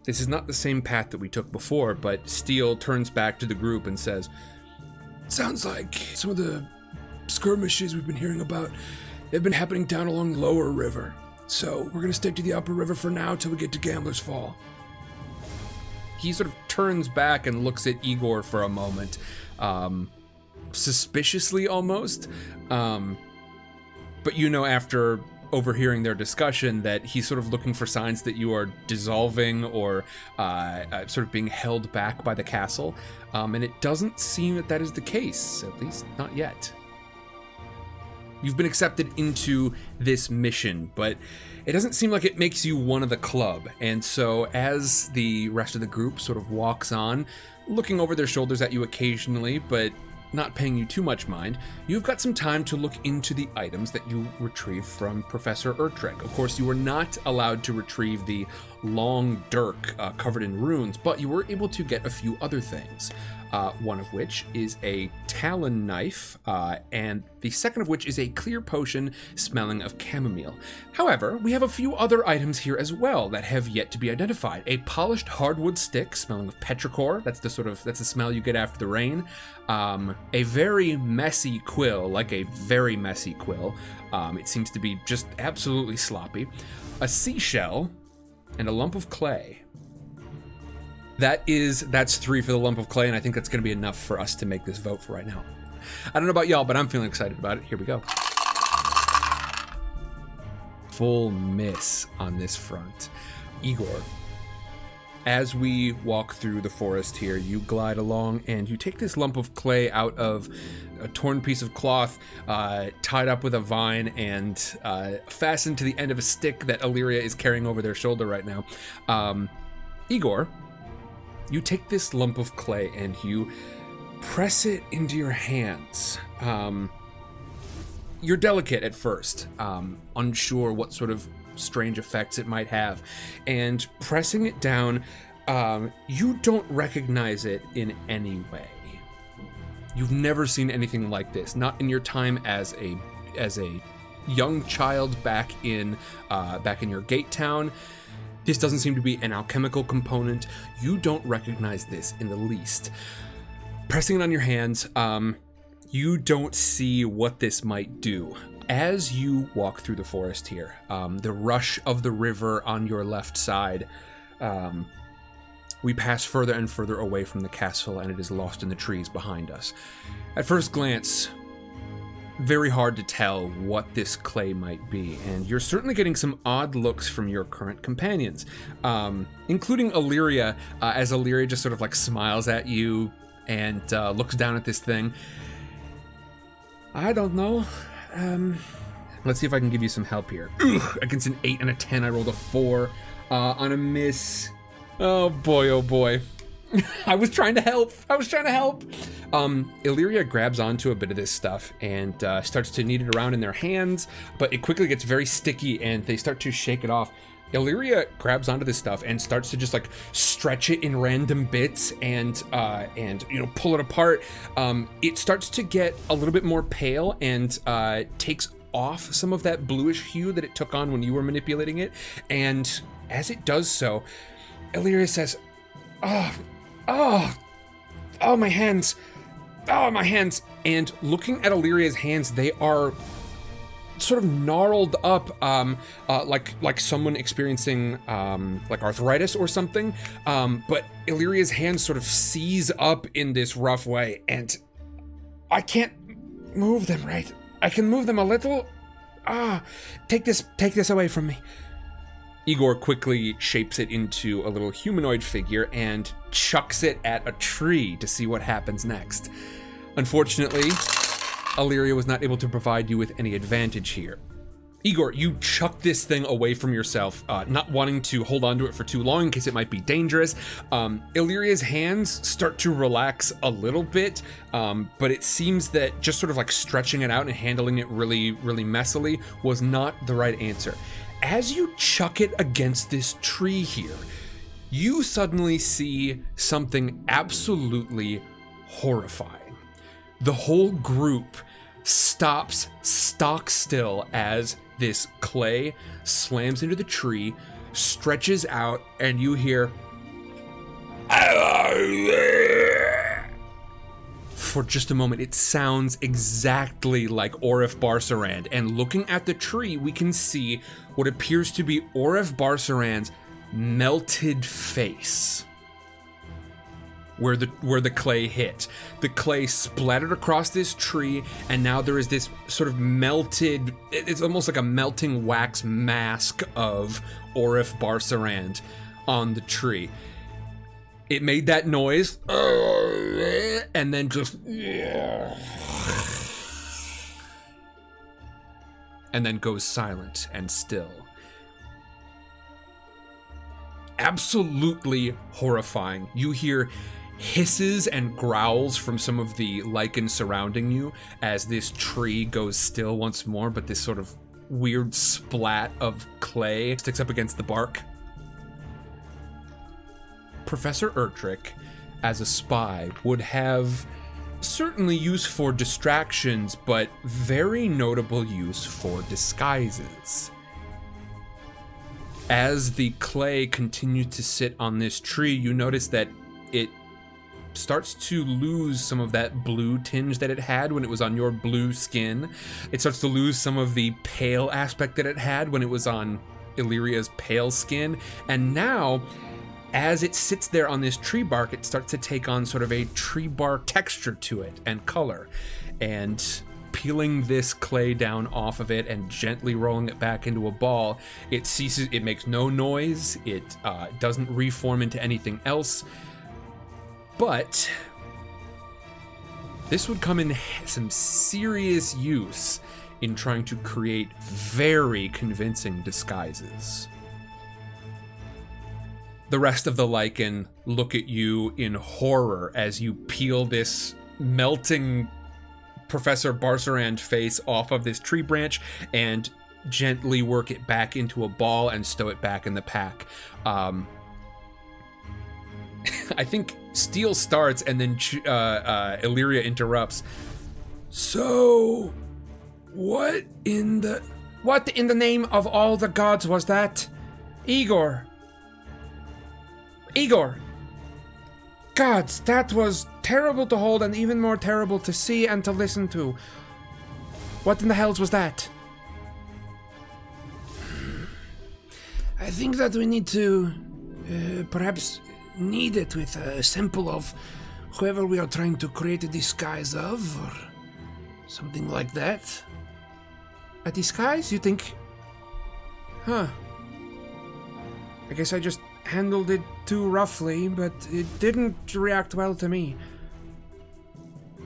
This is not the same path that we took before, but Steele turns back to the group and says, Sounds like some of the skirmishes we've been hearing about have been happening down along the lower river. So we're gonna stick to the upper river for now till we get to Gambler's Fall. he sort of turns back and looks at Igor for a moment, um, suspiciously almost. Um, but you know, after overhearing their discussion, that he's sort of looking for signs that you are dissolving or uh, uh, sort of being held back by the castle. Um, and it doesn't seem that that is the case, at least not yet. You've been accepted into this mission, but it doesn't seem like it makes you one of the club. And so, as the rest of the group sort of walks on, looking over their shoulders at you occasionally, but not paying you too much mind, you've got some time to look into the items that you retrieve from Professor Ertrek. Of course, you were not allowed to retrieve the long dirk uh, covered in runes, but you were able to get a few other things. Uh, one of which is a talon knife, uh, and the second of which is a clear potion smelling of chamomile. However, we have a few other items here as well that have yet to be identified. A polished hardwood stick smelling of petrichor, that's the sort of that's the smell you get after the rain. Um, a very messy quill, like a very messy quill. Um, it seems to be just absolutely sloppy. A seashell, and a lump of clay. That is that's three for the lump of clay, and I think that's going to be enough for us to make this vote for right now. I don't know about y'all, but I'm feeling excited about it. Here we go. Full miss on this front. Igor, as we walk through the forest here, you glide along and you take this lump of clay out of a torn piece of cloth uh, tied up with a vine and uh, fastened to the end of a stick that Illyria is carrying over their shoulder right now. Um, Igor, you take this lump of clay and you press it into your hands. Um, you're delicate at first, um, unsure what sort of strange effects it might have, and pressing it down, um, you don't recognize it in any way. You've never seen anything like this, not in your time as a as a young child back in uh, back in your gate town. This doesn't seem to be an alchemical component. You don't recognize this in the least. Pressing it on your hands, um, you don't see what this might do. As you walk through the forest here, um, the rush of the river on your left side, um, we pass further and further away from the castle and it is lost in the trees behind us. At first glance, very hard to tell what this clay might be, and you're certainly getting some odd looks from your current companions, um, including Illyria, uh, as Illyria just sort of like smiles at you and uh, looks down at this thing. I don't know. Um, let's see if I can give you some help here. Ugh, against an 8 and a 10, I rolled a 4. Uh, on a miss. Oh boy, oh boy. I was trying to help. I was trying to help. Um, Illyria grabs onto a bit of this stuff and uh, starts to knead it around in their hands, but it quickly gets very sticky and they start to shake it off. Illyria grabs onto this stuff and starts to just like stretch it in random bits and uh, and you know pull it apart. Um, it starts to get a little bit more pale and uh, takes off some of that bluish hue that it took on when you were manipulating it. And as it does so, Illyria says, "Oh, oh, oh, my hands, oh, my hands." And looking at Illyria's hands, they are sort of gnarled up, um, uh, like like someone experiencing um, like arthritis or something. Um, but Illyria's hands sort of seize up in this rough way, and I can't move them right. I can move them a little. Ah, take this, take this away from me. Igor quickly shapes it into a little humanoid figure and chucks it at a tree to see what happens next. Unfortunately, Illyria was not able to provide you with any advantage here. Igor, you chuck this thing away from yourself, uh, not wanting to hold onto it for too long in case it might be dangerous. Um, Illyria's hands start to relax a little bit, um, but it seems that just sort of like stretching it out and handling it really, really messily was not the right answer. As you chuck it against this tree here, you suddenly see something absolutely horrifying. The whole group stops stock still as this clay slams into the tree, stretches out, and you hear. For just a moment, it sounds exactly like Orif Barsarand. And looking at the tree, we can see what appears to be Orif Barsarand's melted face where the where the clay hit. The clay splattered across this tree, and now there is this sort of melted. It's almost like a melting wax mask of Orif Barsarand on the tree. It made that noise, and then just. And then goes silent and still. Absolutely horrifying. You hear hisses and growls from some of the Lycan surrounding you as this tree goes still once more, but this sort of weird splat of clay sticks up against the bark. Professor Ertrick, as a spy, would have certainly use for distractions, but very notable use for disguises. As the clay continued to sit on this tree, you notice that it starts to lose some of that blue tinge that it had when it was on your blue skin. It starts to lose some of the pale aspect that it had when it was on Illyria's pale skin. And now, as it sits there on this tree bark, it starts to take on sort of a tree bark texture to it and color. And peeling this clay down off of it and gently rolling it back into a ball, it ceases, it makes no noise, it uh, doesn't reform into anything else. But this would come in some serious use in trying to create very convincing disguises. The rest of the Lycan look at you in horror as you peel this melting Professor Barsarand face off of this tree branch and gently work it back into a ball and stow it back in the pack. Um, I think Steele starts and then uh, uh, Illyria interrupts. So, what in the. What in the name of all the gods was that? Igor. Igor. Gods, that was terrible to hold and even more terrible to see and to listen to. What in the hells was that? I think that we need to uh, perhaps knead it with a sample of whoever we are trying to create a disguise of, or something like that. A disguise, you think? Huh. I guess I just handled it too roughly, but it didn't react well to me.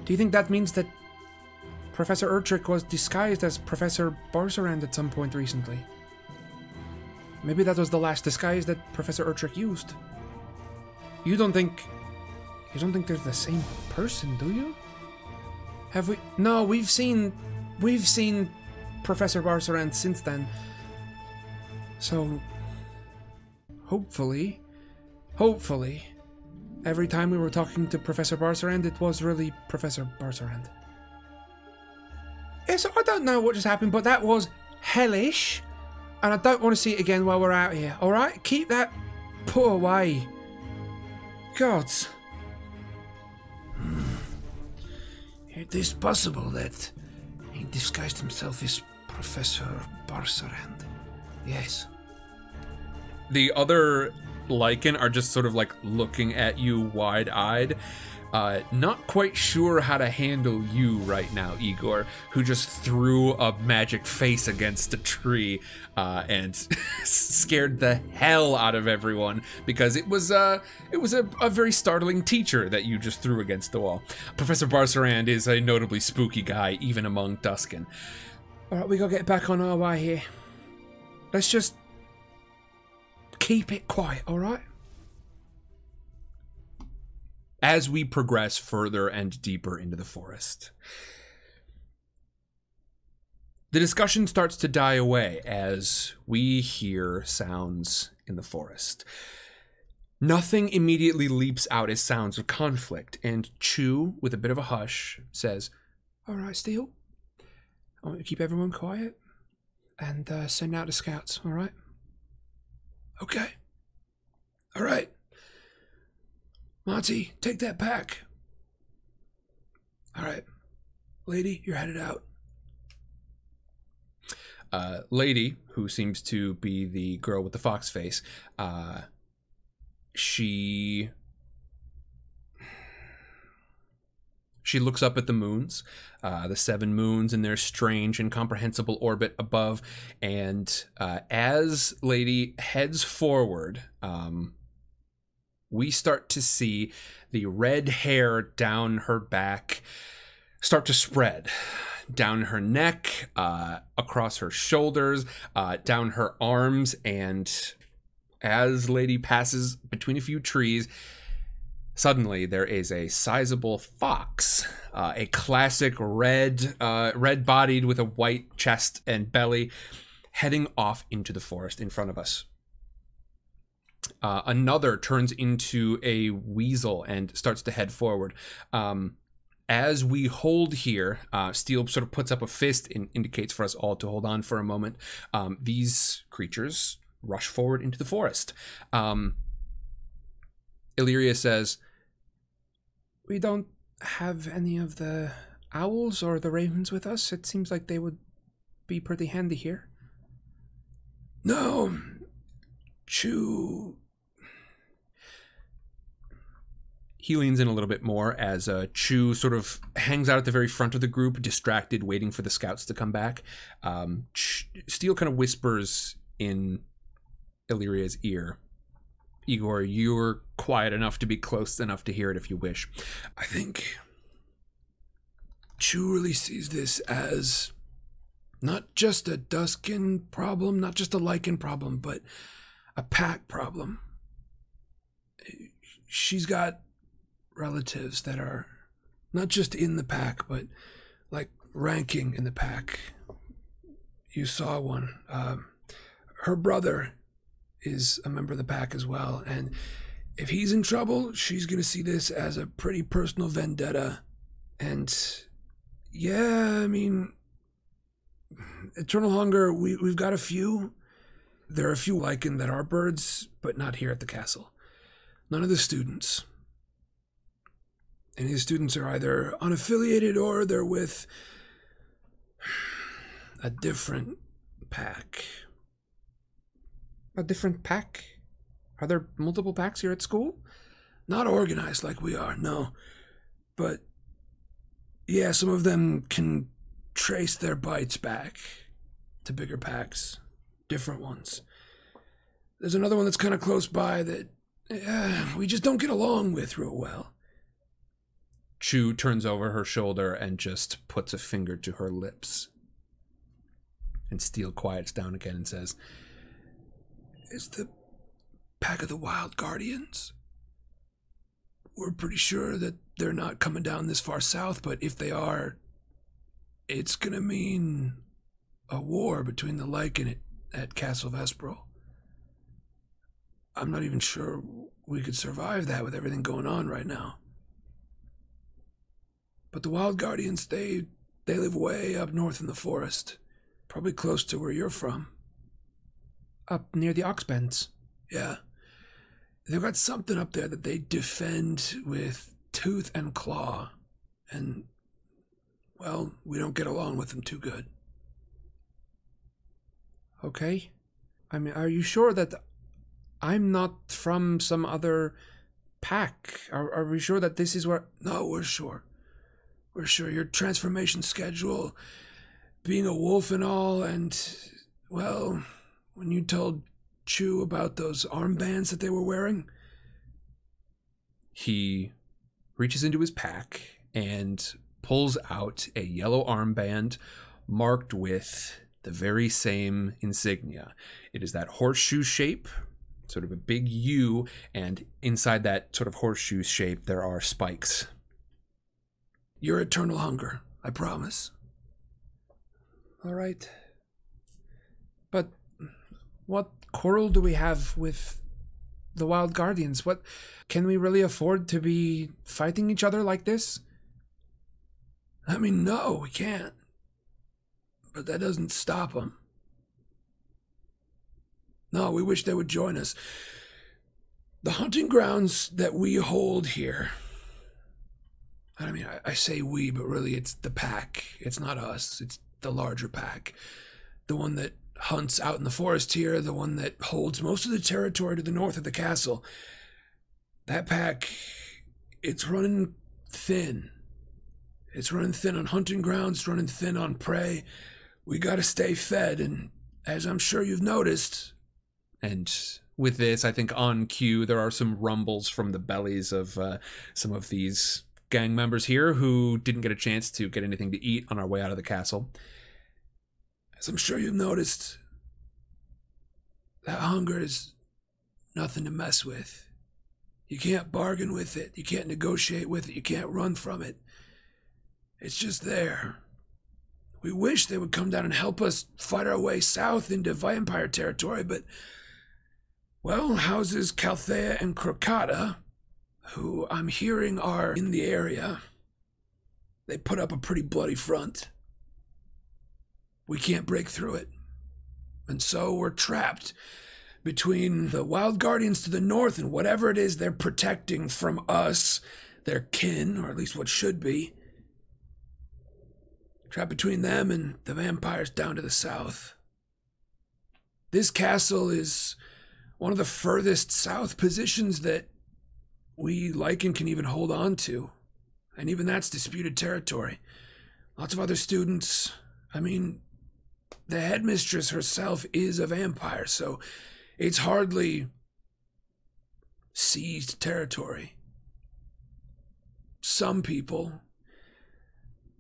Do you think that means that Professor Ertrick was disguised as Professor Barsarand at some point recently? Maybe that was the last disguise that Professor Ertrick used. You don't think. You don't think they're the same person, do you? Have we. No, we've seen. We've seen Professor Barsarand since then. So. Hopefully. Hopefully. Every time we were talking to Professor Barsarand, it was really Professor Barsarand. Yes, I don't know what just happened, but that was hellish. And I don't want to see it again while we're out here, alright? Keep that put away. Gods. Hmm. It is possible that he disguised himself as Professor Barsarand. Yes. The other Lycan are just sort of like looking at you wide eyed. Uh, not quite sure how to handle you right now, Igor, who just threw a magic face against a tree uh, and scared the hell out of everyone because it was uh, it was a, a very startling teacher that you just threw against the wall. Professor Barsarand is a notably spooky guy, even among Duskin. All right, we gotta get back on our way here. Let's just keep it quiet, all right? as we progress further and deeper into the forest. The discussion starts to die away as we hear sounds in the forest. Nothing immediately leaps out as sounds of conflict, and Chu, with a bit of a hush, says, All right, Steele. I want to keep everyone quiet and uh, send out the scouts, all right? Okay. All right. Monty, take that pack. All right. Lady, you're headed out. uh, lady, who seems to be the girl with the fox face, uh, she she looks up at the moons, uh, the seven moons in their strange, incomprehensible orbit above, and uh, as Lady heads forward, um, we start to see the red hair down her back start to spread down her neck, uh, across her shoulders, uh, down her arms, and as Lady passes between a few trees, suddenly there is a sizable fox, uh, a classic red, uh, red-bodied with a white chest and belly, heading off into the forest in front of us. Uh, another turns into a weasel and starts to head forward. Um, as we hold here, uh, Steele sort of puts up a fist and indicates for us all to hold on for a moment. Um, these creatures rush forward into the forest. Um, Illyria says, We don't have any of the owls or the ravens with us. It seems like they would be pretty handy here. No. Chu. he leans in a little bit more as uh, Chu sort of hangs out at the very front of the group, distracted, waiting for the scouts to come back. Um, Ch- Steele kind of whispers in Illyria's ear. Igor, you're quiet enough to be close enough to hear it if you wish. I think Chu really sees this as not just a Duskin problem, not just a Lycan problem, but a pack problem. She's got relatives that are not just in the pack, but like ranking in the pack. You saw one. Um, her brother is a member of the pack as well, and if he's in trouble, she's gonna see this as a pretty personal vendetta. And yeah, I mean, Eternal Hunger, we we've got a few. There are a few Lycan that are birds, but not here at the castle. None of the students. And his students are either unaffiliated or they're with a different pack. A different pack? Are there multiple packs here at school? Not organized like we are, no. But yeah, some of them can trace their bites back to bigger packs, different ones. There's another one that's kind of close by that uh, we just don't get along with real well. Chu turns over her shoulder and just puts a finger to her lips. And Steele quiets down again and says, It's the pack of the Wild Guardians. We're pretty sure that they're not coming down this far south, but if they are, it's gonna mean a war between the Lycan at, at Castle Vesperale. I'm not even sure we could survive that with everything going on right now. But the Wild Guardians, they they live way up north in the forest, probably close to where you're from. Up near the Oxbends. Yeah. They've got something up there that they defend with tooth and claw. And, well, we don't get along with them too good. Okay? I mean, are you sure that I'm not from some other pack? Are, are we sure that this is where. No, we're sure. We're sure your transformation schedule, being a wolf and all, and, well, when you told Chu about those armbands that they were wearing, He reaches into his pack and pulls out a yellow armband marked with the very same insignia. It is that horseshoe shape, sort of a big U, and inside that sort of horseshoe shape, there are spikes. your eternal hunger, I promise. All right. But what quarrel do we have with the Wild Guardians? What can we really afford to be fighting each other like this? I mean, no, we can't. But that doesn't stop them. No, we wish they would join us. The hunting grounds that we hold here. I mean, I, I say we, but really it's the pack. It's not us, it's the larger pack. The one that hunts out in the forest here, the one that holds most of the territory to the north of the castle. That pack, it's running thin. It's running thin on hunting grounds, it's running thin on prey. We gotta stay fed, and as I'm sure you've noticed, And with this, I think on cue, there are some rumbles from the bellies of uh, some of these gang members here who didn't get a chance to get anything to eat on our way out of the castle. As I'm sure you've noticed, that hunger is nothing to mess with. You can't bargain with it, you can't negotiate with it, you can't run from it. It's just there. We wish they would come down and help us fight our way south into vampire territory, but, well, houses Calthea and Crocata, who I'm hearing are in the area, they put up a pretty bloody front. We can't break through it. And so we're trapped between the wild guardians to the north and whatever it is they're protecting from us, their kin, or at least what should be. Trapped between them and the vampires down to the south. This castle is one of the furthest south positions that we Lycan can even hold on to. And even that's disputed territory. Lots of other students. I mean, the headmistress herself is a vampire, so it's hardly seized territory. Some people,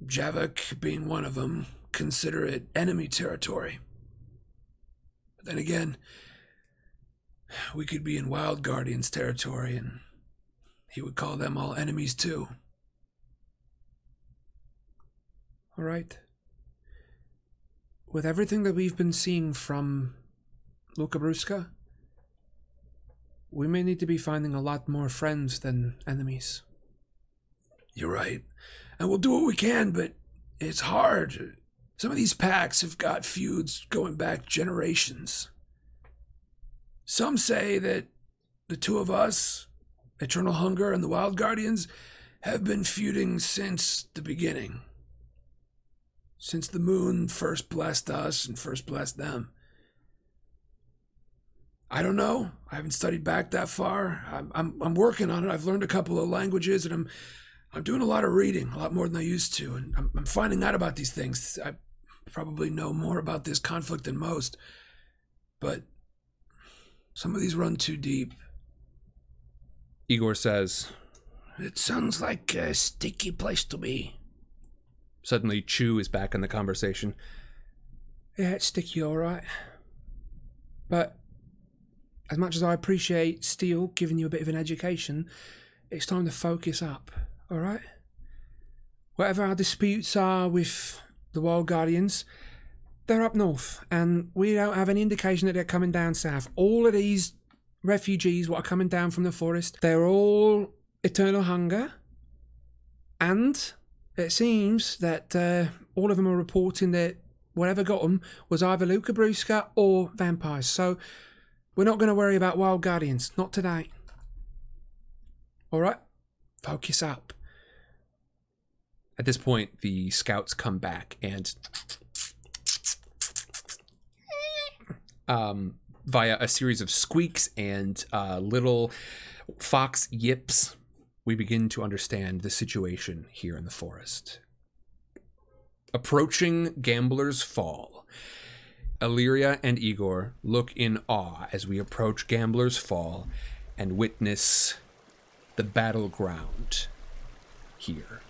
Javik being one of them, consider it enemy territory. But then again, we could be in Wild Guardian's territory, and he would call them all enemies too. All right. With everything that we've been seeing from Luca Brusca, we may need to be finding a lot more friends than enemies. You're right. And we'll do what we can, but it's hard. Some of these packs have got feuds going back generations. Some say that the two of us, Eternal Hunger and the Wild Guardians, have been feuding since the beginning. Since the moon first blessed us and first blessed them. I don't know. I haven't studied back that far. I'm, I'm, I'm working on it. I've learned a couple of languages and I'm I'm doing a lot of reading, a lot more than I used to, and I'm, I'm finding out about these things. I probably know more about this conflict than most, but some of these run too deep. Igor says, It sounds like a sticky place to be. Suddenly Chu is back in the conversation. Yeah, it's sticky, all right. But as much as I appreciate Steele giving you a bit of an education, it's time to focus up, all right? Whatever our disputes are with the Wild Guardians, they're up north, and we don't have any indication that they're coming down south. All of these refugees what are coming down from the forest, they're all eternal hunger, and it seems that uh, all of them are reporting that whatever got them was either Luca Brusca or vampires. So we're not going to worry about wild guardians. Not today. All right? Focus up. At this point, the scouts come back and um, via a series of squeaks and uh, little fox yips, we begin to understand the situation here in the forest. Approaching Gambler's Fall, Illyria and Igor look in awe as we approach Gambler's Fall and witness the battleground here.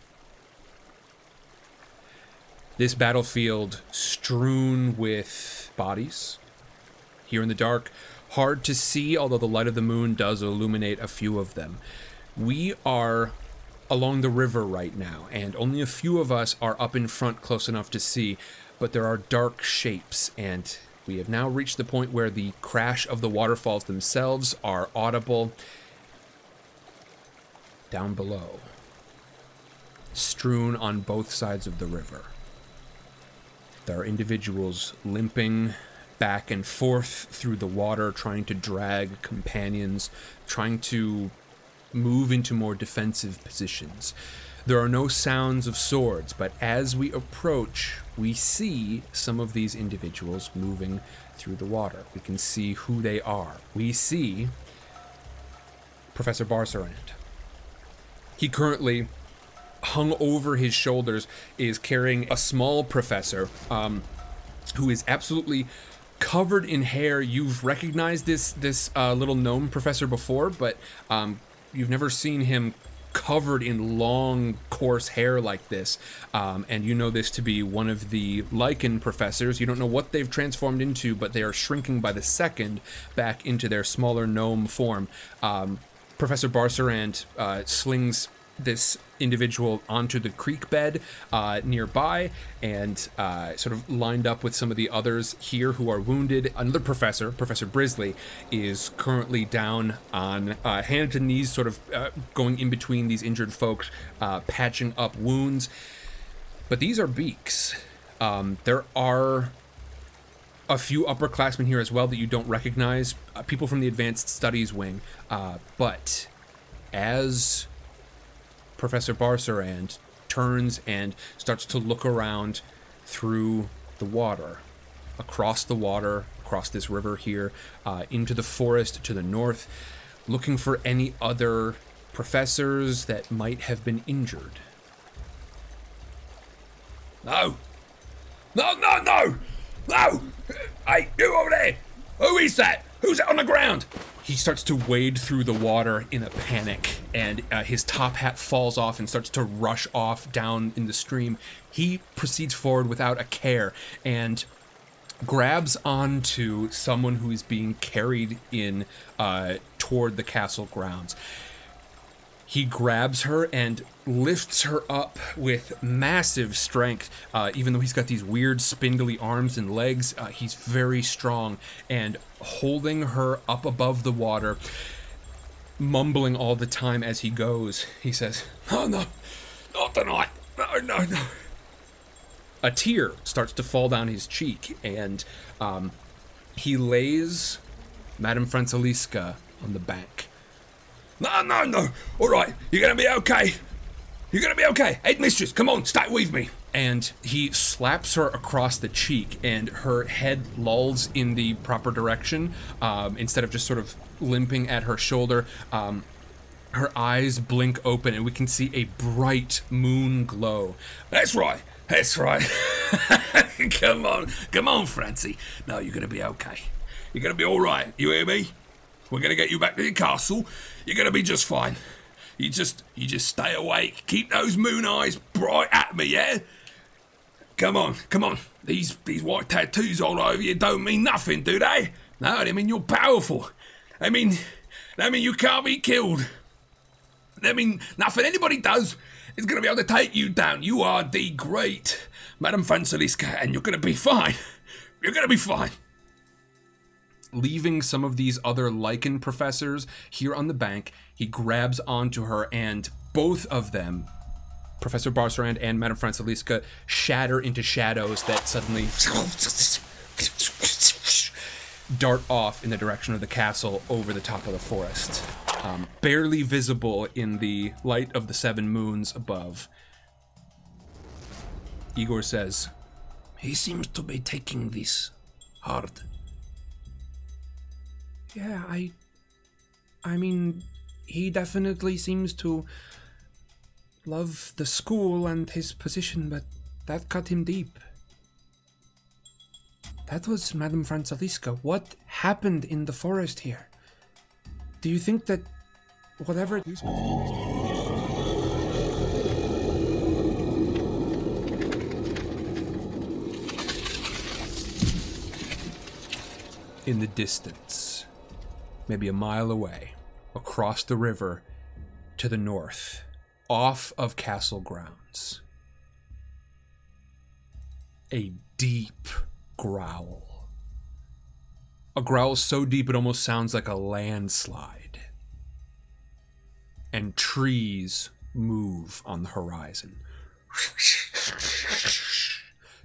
This battlefield strewn with bodies. Here in the dark, hard to see, although the light of the moon does illuminate a few of them. We are along the river right now, and only a few of us are up in front close enough to see, but there are dark shapes, and we have now reached the point where the crash of the waterfalls themselves are audible down below, strewn on both sides of the river. There are individuals limping back and forth through the water, trying to drag companions, trying to move into more defensive positions. There are no sounds of swords, but as we approach, we see some of these individuals moving through the water. We can see who they are. We see Professor Barsarand. He currently, hung over his shoulders, is carrying a small professor um, who is absolutely covered in hair. You've recognized this this uh, little gnome professor before, but um, you've never seen him covered in long, coarse hair like this. Um, and you know this to be one of the lycan professors. You don't know what they've transformed into, but they are shrinking by the second back into their smaller gnome form. Um, Professor Barsarand uh, slings this individual onto the creek bed uh, nearby and uh, sort of lined up with some of the others here who are wounded. Another professor, Professor Brisley, is currently down on uh, hands and knees, sort of uh, going in between these injured folks, uh, patching up wounds. But these are beaks. Um, there are a few upperclassmen here as well that you don't recognize, uh, people from the Advanced Studies Wing. But as Professor Barsarand turns and starts to look around through the water, across the water, across this river here, uh, into the forest to the north, looking for any other professors that might have been injured. No. No, no, no! No! Hey, you over there! Who is that? Who's that on the ground? He starts to wade through the water in a panic, and uh, his top hat falls off and starts to rush off down in the stream. He proceeds forward without a care and grabs onto someone who is being carried in uh, toward the castle grounds. He grabs her and lifts her up with massive strength. Uh, even though he's got these weird spindly arms and legs, uh, he's very strong and holding her up above the water, mumbling all the time as he goes. He says, Oh, no. Not tonight. No, no, no. a tear starts to fall down his cheek, and um, he lays Madame Franceliska on the bank. No, no, no. All right, you're going to be okay. You're going to be okay. Headmistress, come on, stay with me. and he slaps her across the cheek, and her head lolls in the proper direction um, instead of just sort of limping at her shoulder. Um, her eyes blink open, and we can see a bright moon glow. That's right. That's right. come on. Come on, Francie. No, you're going to be okay. You're going to be all right. You hear me? We're going to get you back to your castle. You're going to be just fine. You just you just stay awake. Keep those moon eyes bright at me, yeah? Come on, come on. These these white tattoos all over you don't mean nothing, do they? No, they mean you're powerful. I mean, they mean you can't be killed. They mean nothing anybody does is gonna be able to take you down. You are the great Madame Franceliska, and you're gonna be fine. You're gonna be fine. Leaving some of these other lycan professors here on the bank. He grabs onto her, and both of them, Professor Barsarand and Madame Franceliska, shatter into shadows that suddenly dart off in the direction of the castle over the top of the forest. Um, barely visible in the light of the seven moons above. Igor says, He seems to be taking this hard. Yeah, I. I mean, he definitely seems to love the school and his position, but that cut him deep. That was Madame Francesca. What happened in the forest here? Do you think that whatever. In the distance, maybe a mile away, across the river to the north, off of castle grounds, a deep growl. A growl so deep it almost sounds like a landslide. And trees move on the horizon.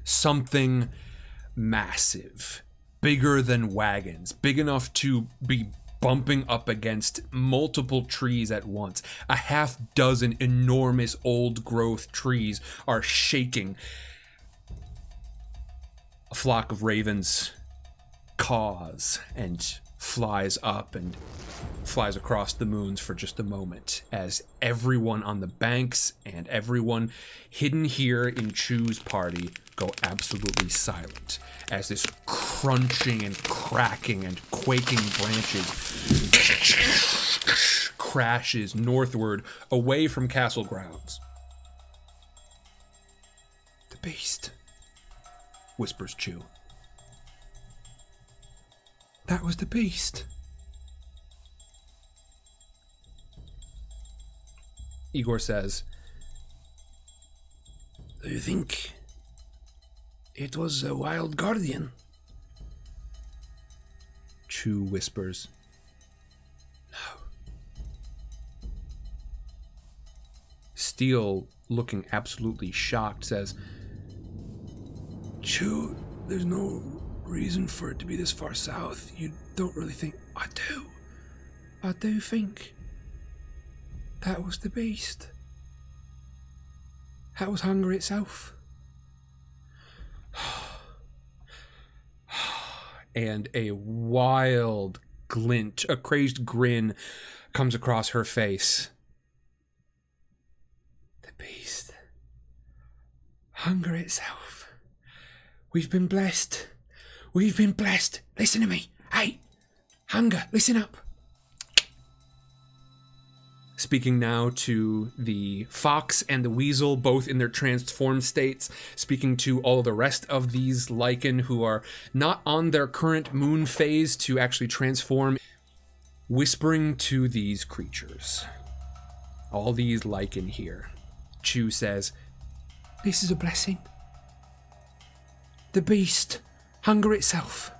Something massive, bigger than wagons, big enough to be bumping up against multiple trees at once. A half dozen enormous old growth trees are shaking. A flock of ravens caws and flies up and flies across the moons for just a moment as everyone on the banks and everyone hidden here in Chu's party go absolutely silent as this crunching and cracking and quaking branches crashes northward away from castle grounds. The beast. Whispers Chu. That was the beast. Igor says, Do you think it was a wild guardian? Chu whispers, No. Steele, looking absolutely shocked, says, Chu, there's no reason for it to be this far south. You don't really think. I do. I do think that was the beast. That was hunger itself. Oh, and a wild glint, a crazed grin comes across her face. The beast. Hunger itself. We've been blessed. We've been blessed. Listen to me. Hey, hunger, listen up. Speaking now to the fox and the weasel, both in their transformed states, speaking to all the rest of these lycan who are not on their current moon phase to actually transform, whispering to these creatures. All these lycan here. Chu says, This is a blessing. The beast, hunger itself,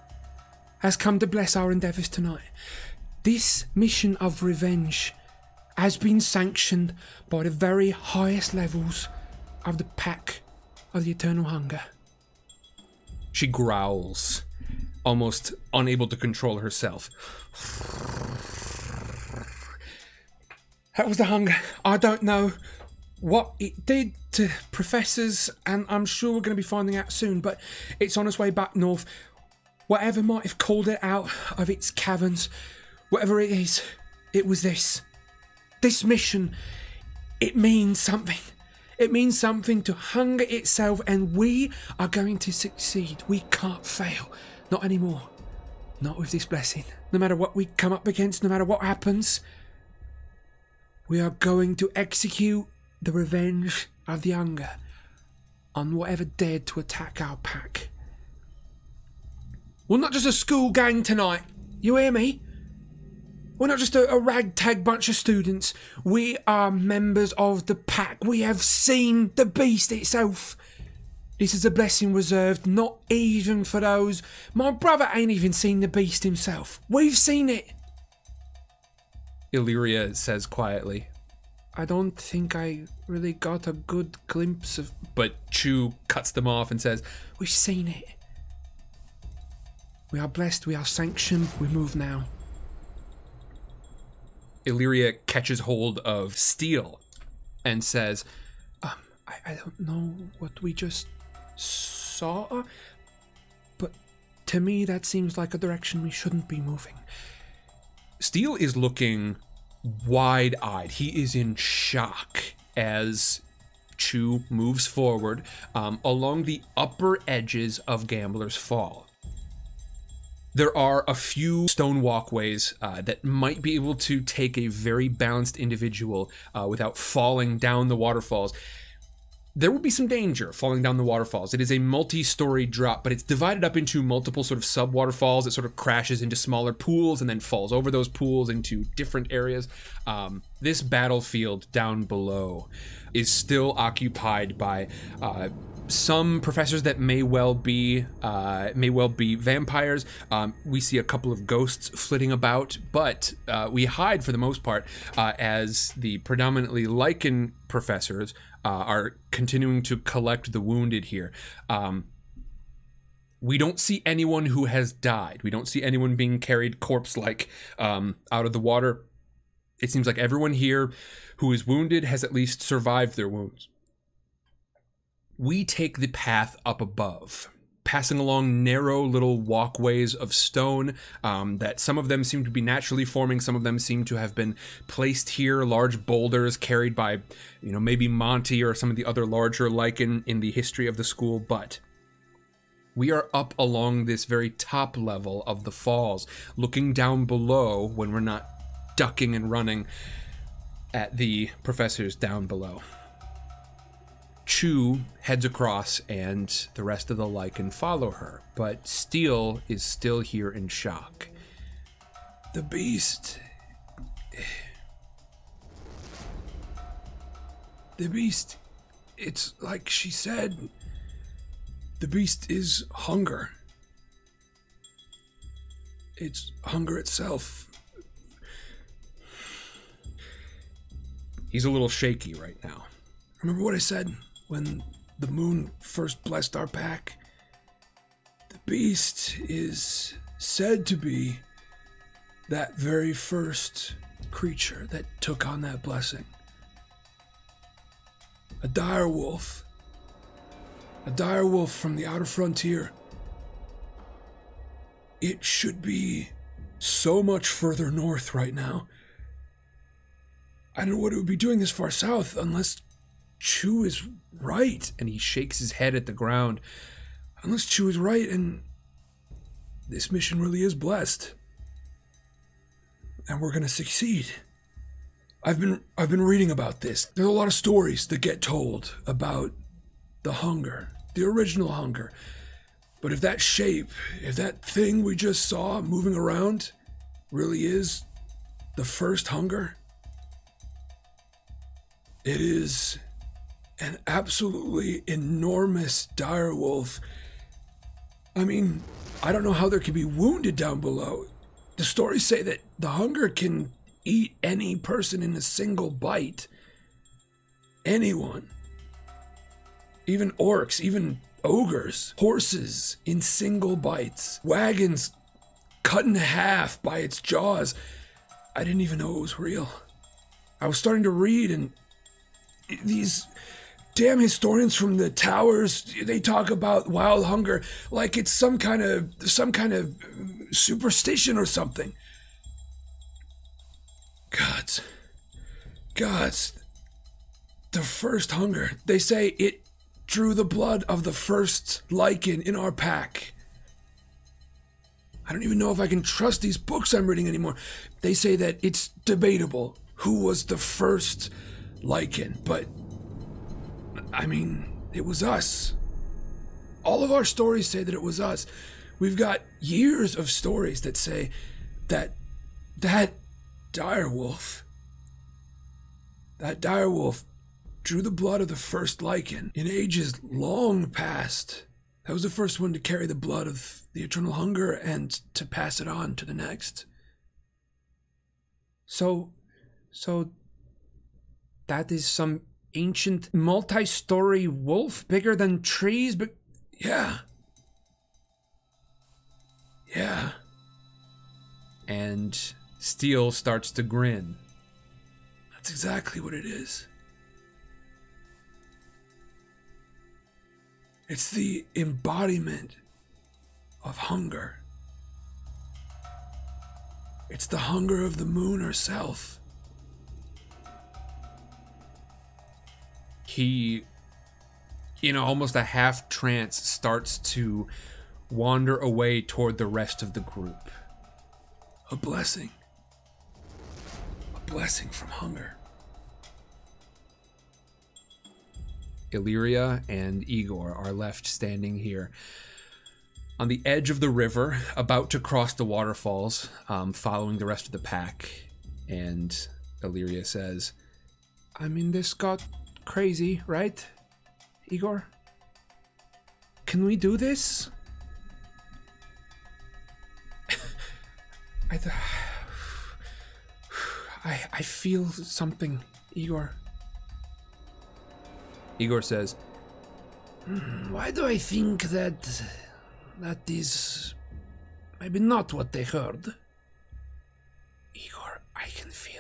has come to bless our endeavours tonight. This mission of revenge has been sanctioned by the very highest levels of the pack of the eternal hunger. She growls, almost unable to control herself. That was the hunger. I don't know what it did to professors, and I'm sure we're going to be finding out soon, but it's on its way back north. Whatever might have called it out of its caverns, whatever it is, it was this. This mission, it means something. It means something to hunger itself, and we are going to succeed. We can't fail. Not anymore. Not with this blessing. No matter what we come up against, no matter what happens, we are going to execute the revenge of the hunger on whatever dared to attack our pack. We're not just a school gang tonight. You hear me? We're not just a, a, ragtag bunch of students. We are members of the pack. We have seen the beast itself. This is a blessing reserved not even for those. My brother ain't even seen the beast himself. We've seen it. Illyria says quietly. I don't think I really got a good glimpse of. But Chu cuts them off and says, We've seen it. We are blessed, we are sanctioned, we move now. Illyria catches hold of Steele and says, Um, I, I don't know what we just saw, but to me that seems like a direction we shouldn't be moving. Steele is looking wide eyed. He is in shock as Chu moves forward um, along the upper edges of Gambler's Fall. There are a few stone walkways uh, that might be able to take a very balanced individual uh, without falling down the waterfalls. There will be some danger falling down the waterfalls. It is a multi story drop, but it's divided up into multiple sort of sub waterfalls. It sort of crashes into smaller pools and then falls over those pools into different areas. Um, this battlefield down below is still occupied by uh, some professors that may well be uh, may well be vampires. Um, we see a couple of ghosts flitting about, but uh, we hide for the most part uh, as the predominantly lycan professors uh, are continuing to collect the wounded here. Um, we don't see anyone who has died. We don't see anyone being carried corpse like um, out of the water. It seems like everyone here who is wounded has at least survived their wounds we take the path up above passing along narrow little walkways of stone um, that some of them seem to be naturally forming some of them seem to have been placed here large boulders carried by you know maybe monty or some of the other larger lycan in the history of the school but we are up along this very top level of the falls looking down below when we're not ducking and running at the professors down below Chu heads across and the rest of the lycan follow her, but Steele is still here in shock. The beast. The beast. It's like she said. The beast is hunger. It's hunger itself. He's a little shaky right now. Remember what I said? When the moon first blessed our pack. The beast is said to be that very first creature that took on that blessing. A dire wolf. A dire wolf from the outer frontier. It should be so much further north right now. I don't know what it would be doing this far south unless Chu is right. And he shakes his head at the ground. Unless Chu is right and this mission really is blessed. And we're gonna succeed. I've been I've been reading about this. There's a lot of stories that get told about the hunger, the original hunger. But if that shape, if that thing we just saw moving around really is the first hunger, it is an absolutely enormous dire wolf. I mean, I don't know how there could be wounded down below. The stories say that the hunger can eat any person in a single bite. Anyone. Even orcs, even ogres, horses in single bites, wagons cut in half by its jaws. I didn't even know it was real. I was starting to read, and these damn historians from the towers they talk about wild hunger like it's some kind of some kind of superstition or something. Gods. Gods. The first hunger. They say it drew the blood of the first lycan in our pack. I don't even know if i can trust these books i'm reading anymore. They say that it's debatable who was the first lycan but I mean, it was us. All of our stories say that it was us. We've got years of stories that say that that direwolf, that direwolf drew the blood of the first lycan in ages long past. That was the first one to carry the blood of the eternal hunger and to pass it on to the next. So, so that is some ancient multi-story wolf bigger than trees but yeah. Yeah. And Steele starts to grin. That's exactly what it is. It's the embodiment of hunger. It's the hunger of the moon herself. He, in almost a half trance, starts to wander away toward the rest of the group. A blessing. A blessing from hunger. Illyria and Igor are left standing here on the edge of the river, about to cross the waterfalls, um, following the rest of the pack. And Illyria says, I mean, this got crazy, right, Igor? Can we do this? I, th- I, I feel something, Igor. Igor says, hmm, Why do I think that that is maybe not what they heard? Igor, I can feel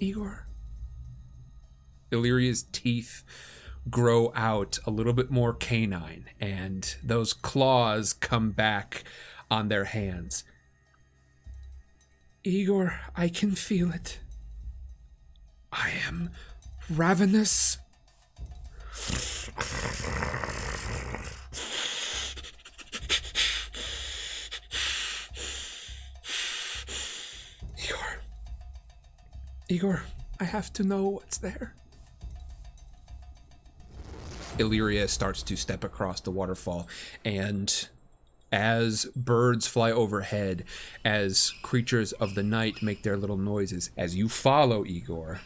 Igor. Illyria's teeth grow out a little bit more canine, and those claws come back on their hands. Igor, I can feel it. I am ravenous. Igor, I have to know what's there. Illyria starts to step across the waterfall, and as birds fly overhead, as creatures of the night make their little noises, as you follow Igor,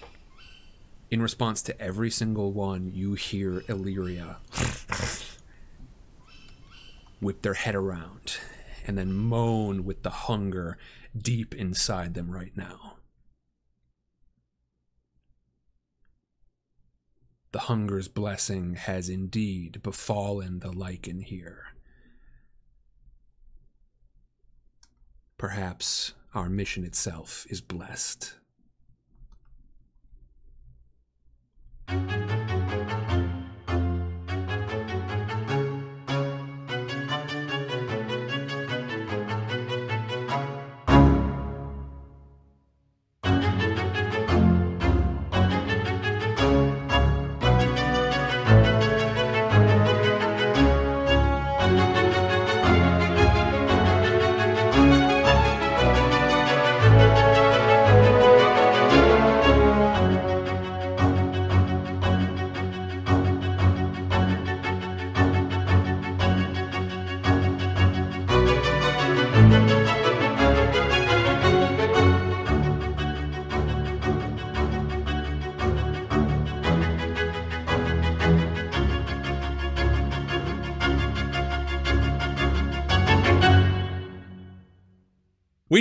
in response to every single one, you hear Illyria whip their head around and then moan with the hunger deep inside them right now. The hunger's blessing has indeed befallen the lycan here. Perhaps our mission itself is blessed.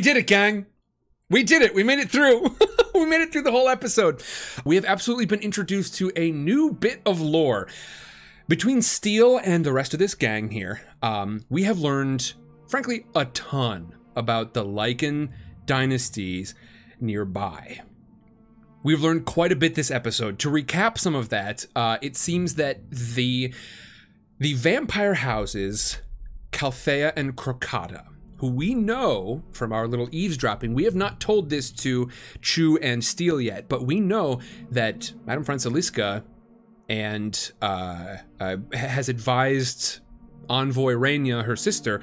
Did it, gang. We did it. We made it through. we made it through the whole episode. We have absolutely been introduced to a new bit of lore. Between Steele and the rest of this gang here, um, we have learned, frankly, a ton about the Lycan dynasties nearby. We've learned quite a bit this episode. To recap some of that, uh, it seems that the the vampire houses, Calthea and Crocata, who we know from our little eavesdropping, we have not told this to Chu and Steele yet, but we know that Madame Franceliska and uh, uh, has advised Envoy Raina, her sister,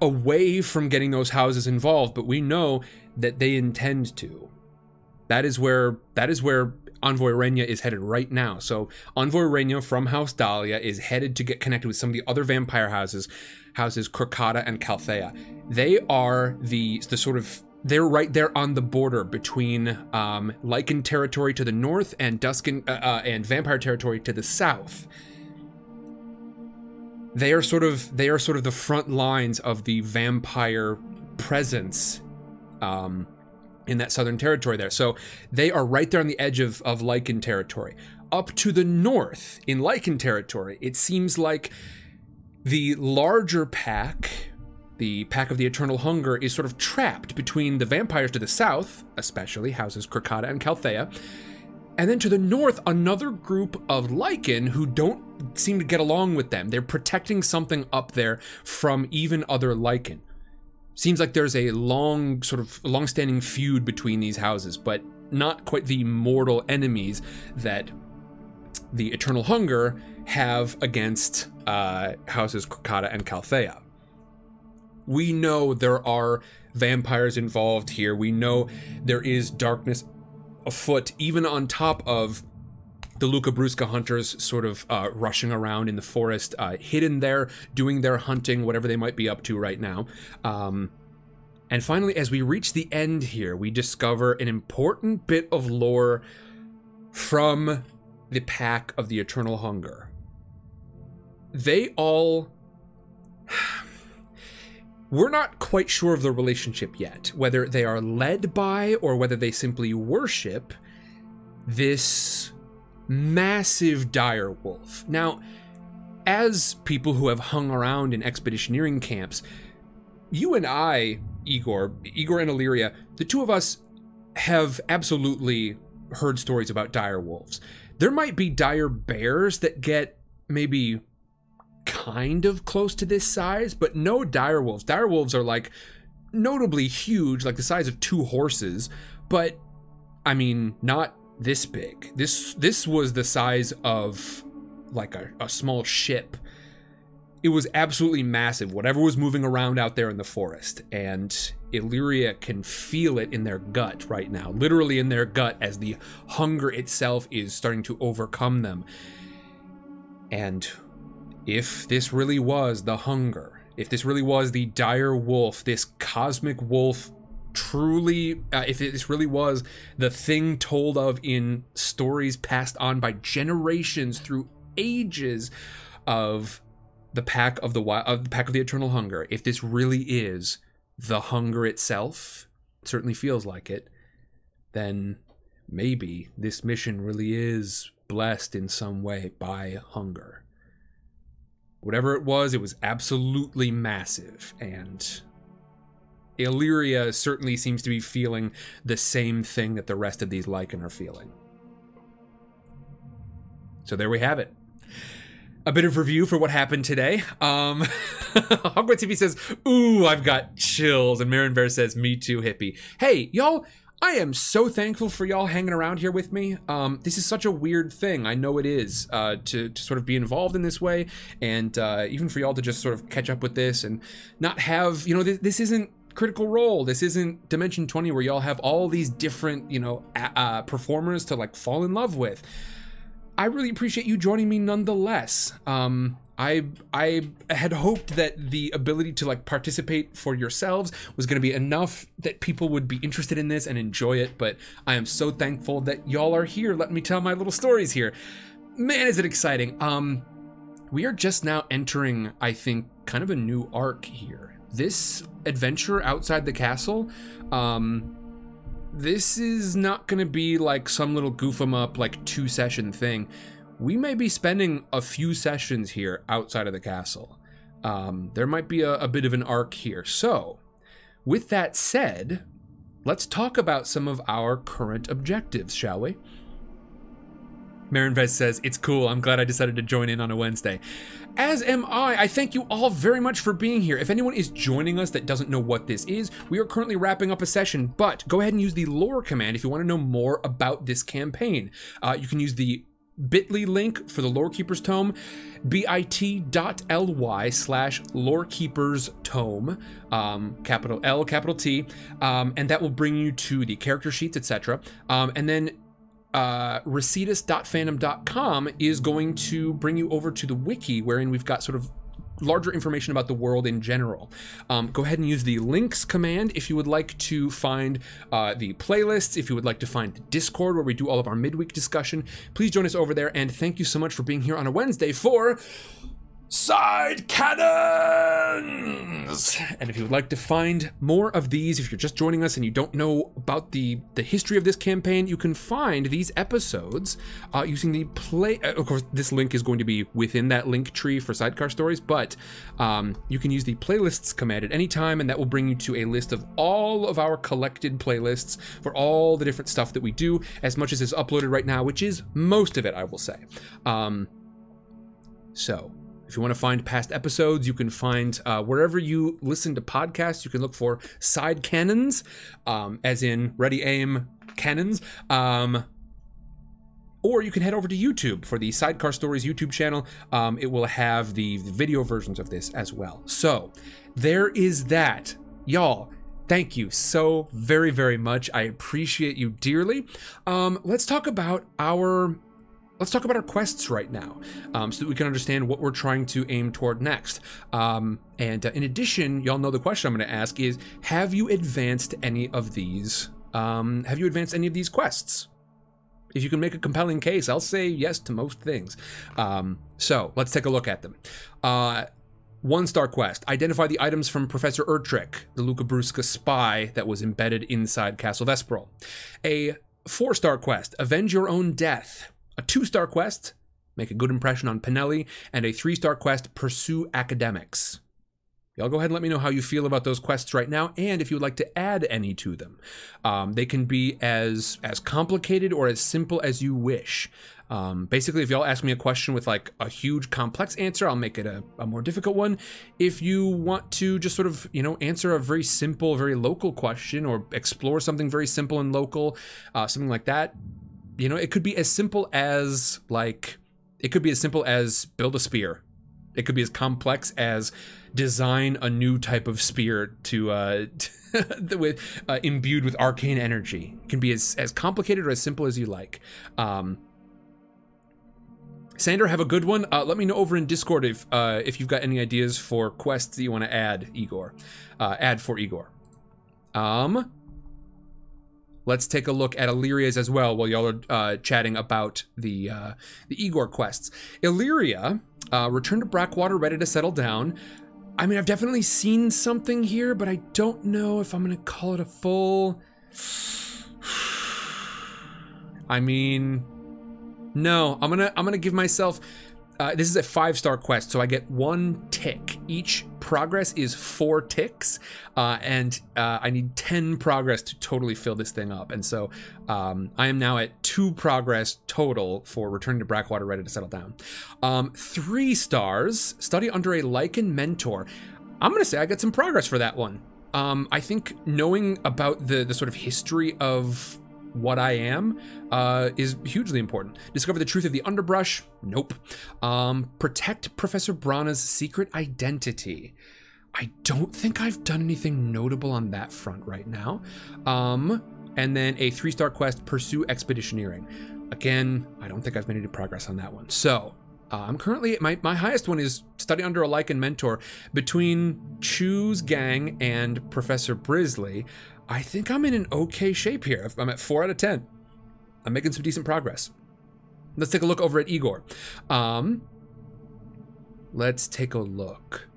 away from getting those houses involved. But we know that they intend to. That is where that is where Envoy Raina is headed right now. So Envoy Raina from House Dahlia is headed to get connected with some of the other vampire houses, houses Crocata and Calthea. They are the the sort of they're right there on the border between um, Lycan territory to the north and Duskin uh, uh, and Vampire territory to the south. They are sort of they are sort of the front lines of the vampire presence um, in that southern territory there. So they are right there on the edge of of Lycan territory. Up to the north in Lycan territory, it seems like the larger pack the Pack of the Eternal Hunger is sort of trapped between the vampires to the south, especially houses Crocata and Calthea, and then to the north, another group of Lycan who don't seem to get along with them. They're protecting something up there from even other Lycan. seems like there's a long, sort of long-standing feud between these houses, but not quite the mortal enemies that the Eternal Hunger have against uh, houses Crocata and Calthea. We know there are vampires involved here. We know there is darkness afoot, even on top of the Luca Brusca hunters sort of uh, rushing around in the forest, uh, hidden there, doing their hunting, whatever they might be up to right now. Um, and finally, as we reach the end here, we discover an important bit of lore from the pack of the Eternal Hunger. They all. We're not quite sure of the relationship yet, whether they are led by or whether they simply worship this massive dire wolf. Now, as people who have hung around in expeditioneering camps, you and I, Igor, Igor and Illyria, the two of us have absolutely heard stories about dire wolves. There might be dire bears that get maybe kind of close to this size, but no dire wolves. Dire wolves are like notably huge, like the size of two horses, but I mean, not this big. This this was the size of like a, a small ship. It was absolutely massive, whatever was moving around out there in the forest. And Illyria can feel it in their gut right now, literally in their gut, as the hunger itself is starting to overcome them. And if this really was the hunger, if this really was the dire wolf, this cosmic wolf truly, uh, if this really was the thing told of in stories passed on by generations through ages of the pack of the of the pack of the eternal hunger, if this really is the hunger itself, it certainly feels like it, then maybe this mission really is blessed in some way by hunger. Whatever it was, it was absolutely massive, and Illyria certainly seems to be feeling the same thing that the rest of these Lycan are feeling. So there we have it. A bit of review for what happened today. Um, Hogwarts TV says, "Ooh, I've got chills," and Marin says, "Me too, hippie." Hey, y'all, I am so thankful for y'all hanging around here with me. Um, this is such a weird thing. I know it is uh, to, to sort of be involved in this way, and uh, even for y'all to just sort of catch up with this and not have, you know, th- this isn't critical role this isn't dimension 20 where y'all have all these different you know uh, performers to like fall in love with i really appreciate you joining me nonetheless um I I had hoped that the ability to like participate for yourselves was going to be enough that people would be interested in this and enjoy it, but I am so thankful that y'all are here. Let me tell my little stories here. Man, is it exciting. Um we are just now entering I think kind of a new arc here. This adventure outside the castle um this is not going to be like some little goof 'em up like two session thing we may be spending a few sessions here outside of the castle. Um, there might be a, a bit of an arc here. So, with that said, let's talk about some of our current objectives, shall we? Marinvez says, It's cool. I'm glad I decided to join in on a Wednesday. As am I. I thank you all very much for being here. If anyone is joining us that doesn't know what this is, we are currently wrapping up a session, but go ahead and use the lore command if you want to know more about this campaign. Uh, you can use the bit.ly link for the Lorekeeper's Tome, bit.ly slash Lorekeeper's Tome, um, capital L, capital T, um, and that will bring you to the character sheets, etc. Um, and then uh, recetus.fandom.com is going to bring you over to the wiki, wherein we've got sort of larger information about the world in general. Um, go ahead and use the links command if you would like to find uh, the playlists, if you would like to find the Discord where we do all of our midweek discussion. Please join us over there, and thank you so much for being here on a Wednesday for side cannons. And if you would like to find more of these, if you're just joining us and you don't know about the the history of this campaign, you can find these episodes uh, using the play. Uh, of course, this link is going to be within that link tree for sidecar stories, but um, you can use the playlists command at any time, and that will bring you to a list of all of our collected playlists for all the different stuff that we do, as much as is uploaded right now, which is most of it, I will say. Um, so If you want to find past episodes, you can find uh, wherever you listen to podcasts. You can look for side cannons, um, as in ready aim cannons. Um, or you can head over to YouTube for the Sidecar Stories YouTube channel. Um, it will have the, video versions of this as well. So there is that, y'all. Thank you so very very much. I appreciate you dearly. Um, let's talk about our let's talk about our quests right now um, so that we can understand what we're trying to aim toward next. Um, and uh, in addition y'all know the question i'm going to ask is have you advanced any of these um, have you advanced any of these quests? If you can make a compelling case i'll say yes to most things. Um, so let's take a look at them. Uh, one star quest. Identify the items from professor ertrick the luca brusca spy that was embedded inside castle Vesperale. A four star quest. Avenge your own death a two star quest, make a good impression on Pinelli, and a three star quest, pursue academics. Y'all go ahead and let me know how you feel about those quests right now, and if you would like to add any to them. Um, they can be as as complicated or as simple as you wish. Um, basically, if y'all ask me a question with like a huge complex answer, I'll make it a, a more difficult one. If you want to just sort of, you know, answer a very simple, very local question or explore something very simple and local, uh, something like that, you know, it could be as simple as like it could be as simple as build a spear. It could be as complex as design a new type of spear to uh, with uh, imbued with arcane energy. It can be as as complicated or as simple as you like. Um, Sander, have a good one. Uh, let me know over in Discord if uh, if you've got any ideas for quests that you want to add, Igor. Uh, add for Igor. Um, let's take a look at Illyria's as well while y'all are uh, chatting about the uh, the Igor quests. Illyria uh, returned to Brackwater ready to settle down. I mean, I've definitely seen something here, but I don't know if I'm gonna call it a full. I mean, no, I'm gonna I'm gonna give myself. Uh, this is a five star quest, so I get one tick. Each progress is four ticks, uh, and uh, I need 10 progress to totally fill this thing up. And so um, I am now at two progress total for returning to Blackwater, ready to settle down. Um, three stars, study under a Lycan mentor. I'm going to say I got some progress for that one. Um, I think knowing about the, the sort of history of what I am uh, is hugely important. Discover the truth of the underbrush. Nope. Um, protect Professor Brana's secret identity. I don't think I've done anything notable on that front right now. Um, and then a three star quest, Pursue Expeditioneering. Again, I don't think I've made any progress on that one. So uh, I'm currently my my highest one is study under a Lycan mentor between Chu's gang and Professor Brisley. I think I'm in an okay shape here. I'm at four out of ten. I'm making some decent progress. Let's take a look over at Igor. Um, let's take a look.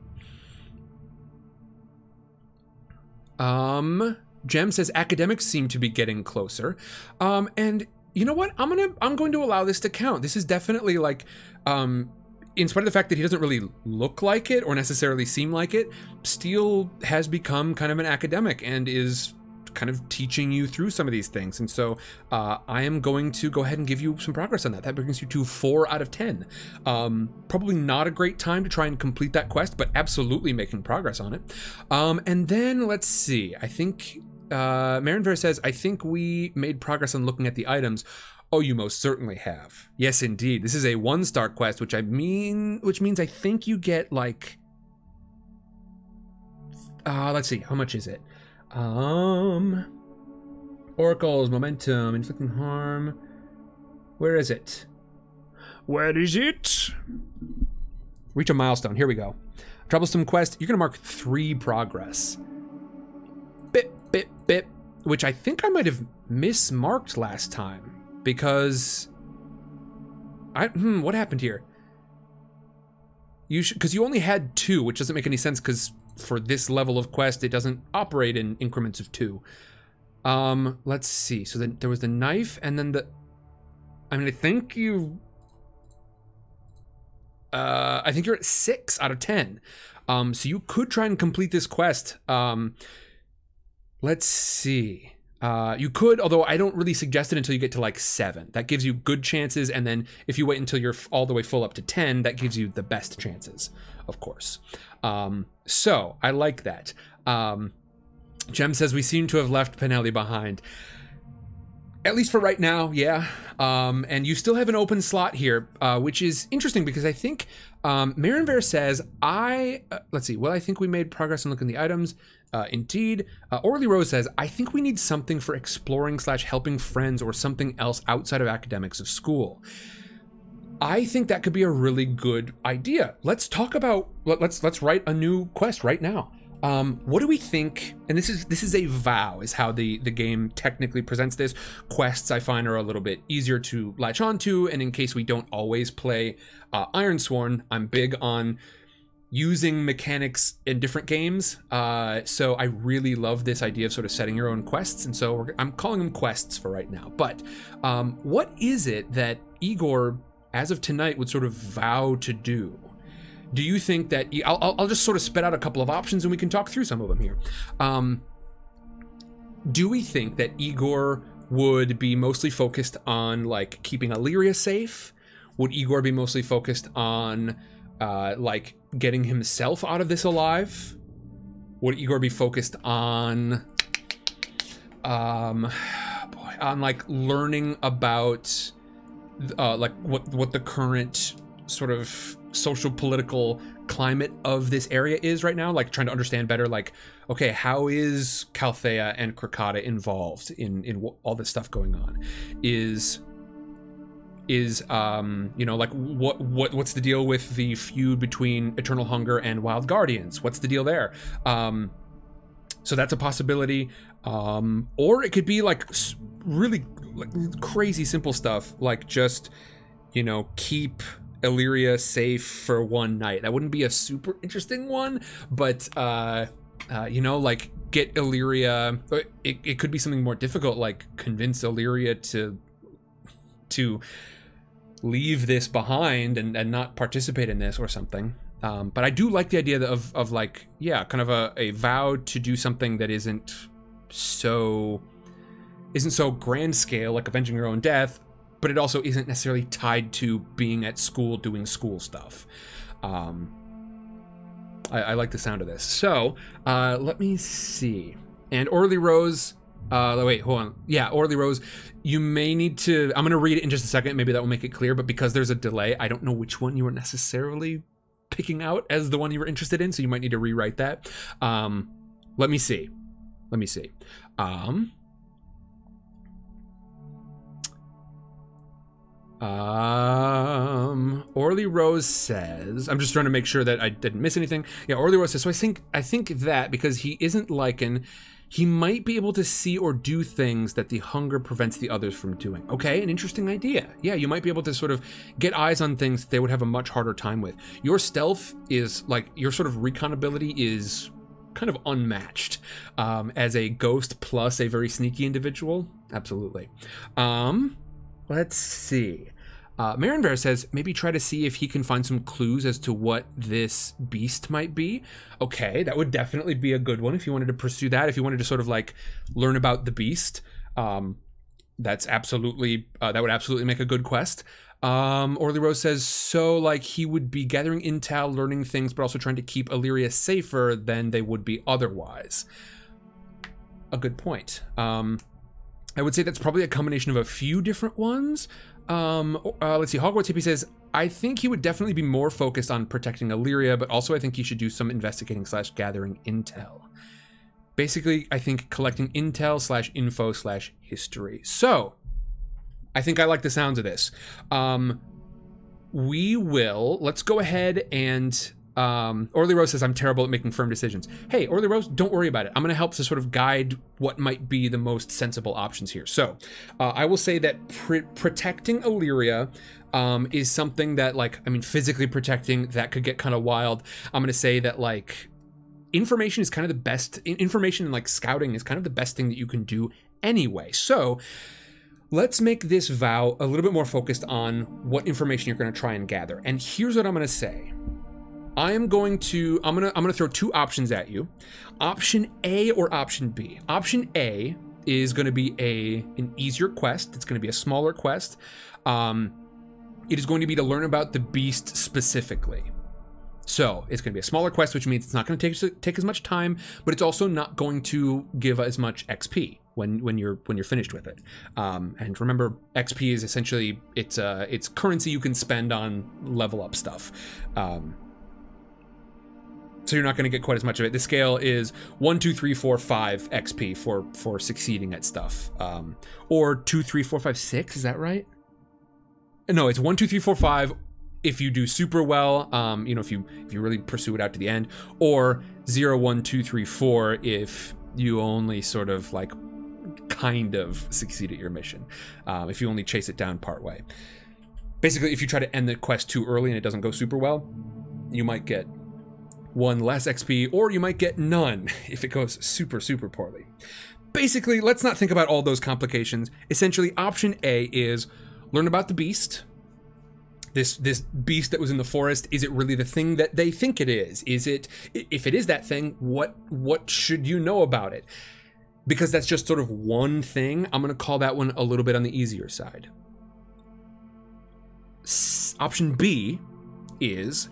Um, Jem says academics seem to be getting closer. Um, and you know what? I'm gonna I'm going to allow this to count. This is definitely like um in spite of the fact that he doesn't really look like it or necessarily seem like it, Steele has become kind of an academic and is kind of teaching you through some of these things. And so uh, I am going to go ahead and give you some progress on that. That brings you to four out of 10. Um, probably not a great time to try and complete that quest, but absolutely making progress on it. Um, and then let's see. I think uh, Marinver says, I think we made progress on looking at the items. Oh, you most certainly have. Yes, indeed. This is a one star quest, which I mean, which means I think you get like. Uh, let's see, how much is it? Um. Oracles, momentum, inflicting harm. Where is it? Where is it? Reach a milestone. Here we go. Troublesome quest. You're gonna mark three progress. Bip, bip, bip. Which I think I might have mismarked last time because I hmm, what happened here? You should because you only had two, which doesn't make any sense because for this level of quest, it doesn't operate in increments of two. Um, let's see. So then there was the knife, and then the. I mean, I think you. Uh, I think you're at six out of ten. Um, so you could try and complete this quest. Um, let's see. Uh, you could, although I don't really suggest it until you get to like seven. That gives you good chances, and then if you wait until you're all the way full up to ten, that gives you the best chances, of course. Um, so I like that. Um, Jem says we seem to have left Pinelli behind. At least for right now, yeah. Um, and you still have an open slot here, uh, which is interesting because I think um, says, I, uh, let's see, well, I think we made progress in looking the items. Uh, indeed. Uh, Orly Rose says, I think we need something for exploring slash helping friends or something else outside of academics of school. I think that could be a really good idea. Let's talk about let, let's let's write a new quest right now. Um, what do we think? And this is this is a vow, is how the the game technically presents this. Quests I find are a little bit easier to latch onto, and in case we don't always play uh, Ironsworn, I'm big on using mechanics in different games. Uh, so I really love this idea of sort of setting your own quests, and so I'm calling them quests for right now. But um, what is it that Igor, as of tonight, would sort of vow to do? Do you think that I'll, I'll, just sort of spit out a couple of options and we can talk through some of them here. Um, do we think that Igor would be mostly focused on like keeping Illyria safe? Would Igor be mostly focused on uh, like getting himself out of this alive? Would Igor be focused on um boy on like learning about uh like what what the current sort of social political climate of this area is right now like trying to understand better like okay how is Calthea and Crocata involved in in w- all this stuff going on? Is is um you know like what what what's the deal with the feud between eternal hunger and wild guardians? What's the deal there? Um so that's a possibility. Um or it could be like really like crazy simple stuff like just you know keep Illyria safe for one night that wouldn't be a super interesting one but uh uh, you know, like get Illyria. It, it could be something more difficult, like convince Illyria to to leave this behind and, and not participate in this or something. Um, but I do like the idea of, of like, yeah, kind of a, a vow to do something that isn't so isn't so grand scale, like avenging your own death, but it also isn't necessarily tied to being at school doing school stuff. Um, I, I like the sound of this. So uh, let me see. And Orly Rose. Uh, wait, hold on. Yeah, Orly Rose. You may need to. I'm gonna read it in just a second. Maybe that will make it clear. But because there's a delay, I don't know which one you were necessarily picking out as the one you were interested in. So you might need to rewrite that. Um, let me see. Let me see. Um, Um, Orly Rose says, I'm just trying to make sure that I didn't miss anything. Yeah, Orly Rose says, so I think I think that because he isn't Lycan, he might be able to see or do things that the hunger prevents the others from doing. Okay, an interesting idea. Yeah, you might be able to sort of get eyes on things they would have a much harder time with. Your stealth is like your sort of recon ability is kind of unmatched um, as a ghost plus a very sneaky individual. Absolutely. Um, let's see. Uh, says maybe try to see if he can find some clues as to what this beast might be. Okay, that would definitely be a good one if you wanted to pursue that. If you wanted to sort of like learn about the beast, um, that's absolutely uh, that would absolutely make a good quest. Um, Orly Rose says so like he would be gathering intel, learning things, but also trying to keep Illyria safer than they would be otherwise. A good point. Um, I would say that's probably a combination of a few different ones. Um, uh, let's see. Hogwarts Hippie says, I think he would definitely be more focused on protecting Illyria, but also I think he should do some investigating slash gathering intel. Basically, I think collecting intel slash info slash history. So, I think I like the sounds of this. Um, we will, let's go ahead and um, Orly Rose says, I'm terrible at making firm decisions. Hey, Orly Rose, don't worry about it. I'm going to help to sort of guide what might be the most sensible options here. So uh, I will say that pr- protecting Illyria um, is something that, like, I mean, physically protecting, that could get kind of wild. I'm going to say that, like, information is kind of the best, information and, like, scouting is kind of the best thing that you can do anyway. So let's make this vow a little bit more focused on what information you're going to try and gather. And here's what I'm going to say. I am going to I'm to I'm to throw two options at you. Option A or option B. Option A is going to be a an easier quest. It's going to be a smaller quest. Um, it is going to be to learn about the beast specifically. So it's going to be a smaller quest, which means it's not going to take take as much time, but it's also not going to give as much XP when when you're when you're finished with it. Um, and remember, XP is essentially it's uh it's currency you can spend on level up stuff. Um, so you're not going to get quite as much of it. The scale is one, two, three, four, five XP for for succeeding at stuff, um, or two, three, four, five, six. Is that right? No, it's one, two, three, four, five. If you do super well, um, you know, if you if you really pursue it out to the end, or zero, one, two, three, four. If you only sort of like kind of succeed at your mission, um, if you only chase it down part way. Basically, if you try to end the quest too early and it doesn't go super well, you might get one less XP, or you might get none if it goes super, super poorly. Basically, let's not think about all those complications. Essentially, option A is learn about the beast. This this beast that was in the forest, is it really the thing that they think it is? Is it if it is that thing, what what should you know about it? Because that's just sort of one thing, I'm going to call that one a little bit on the easier side. Option B is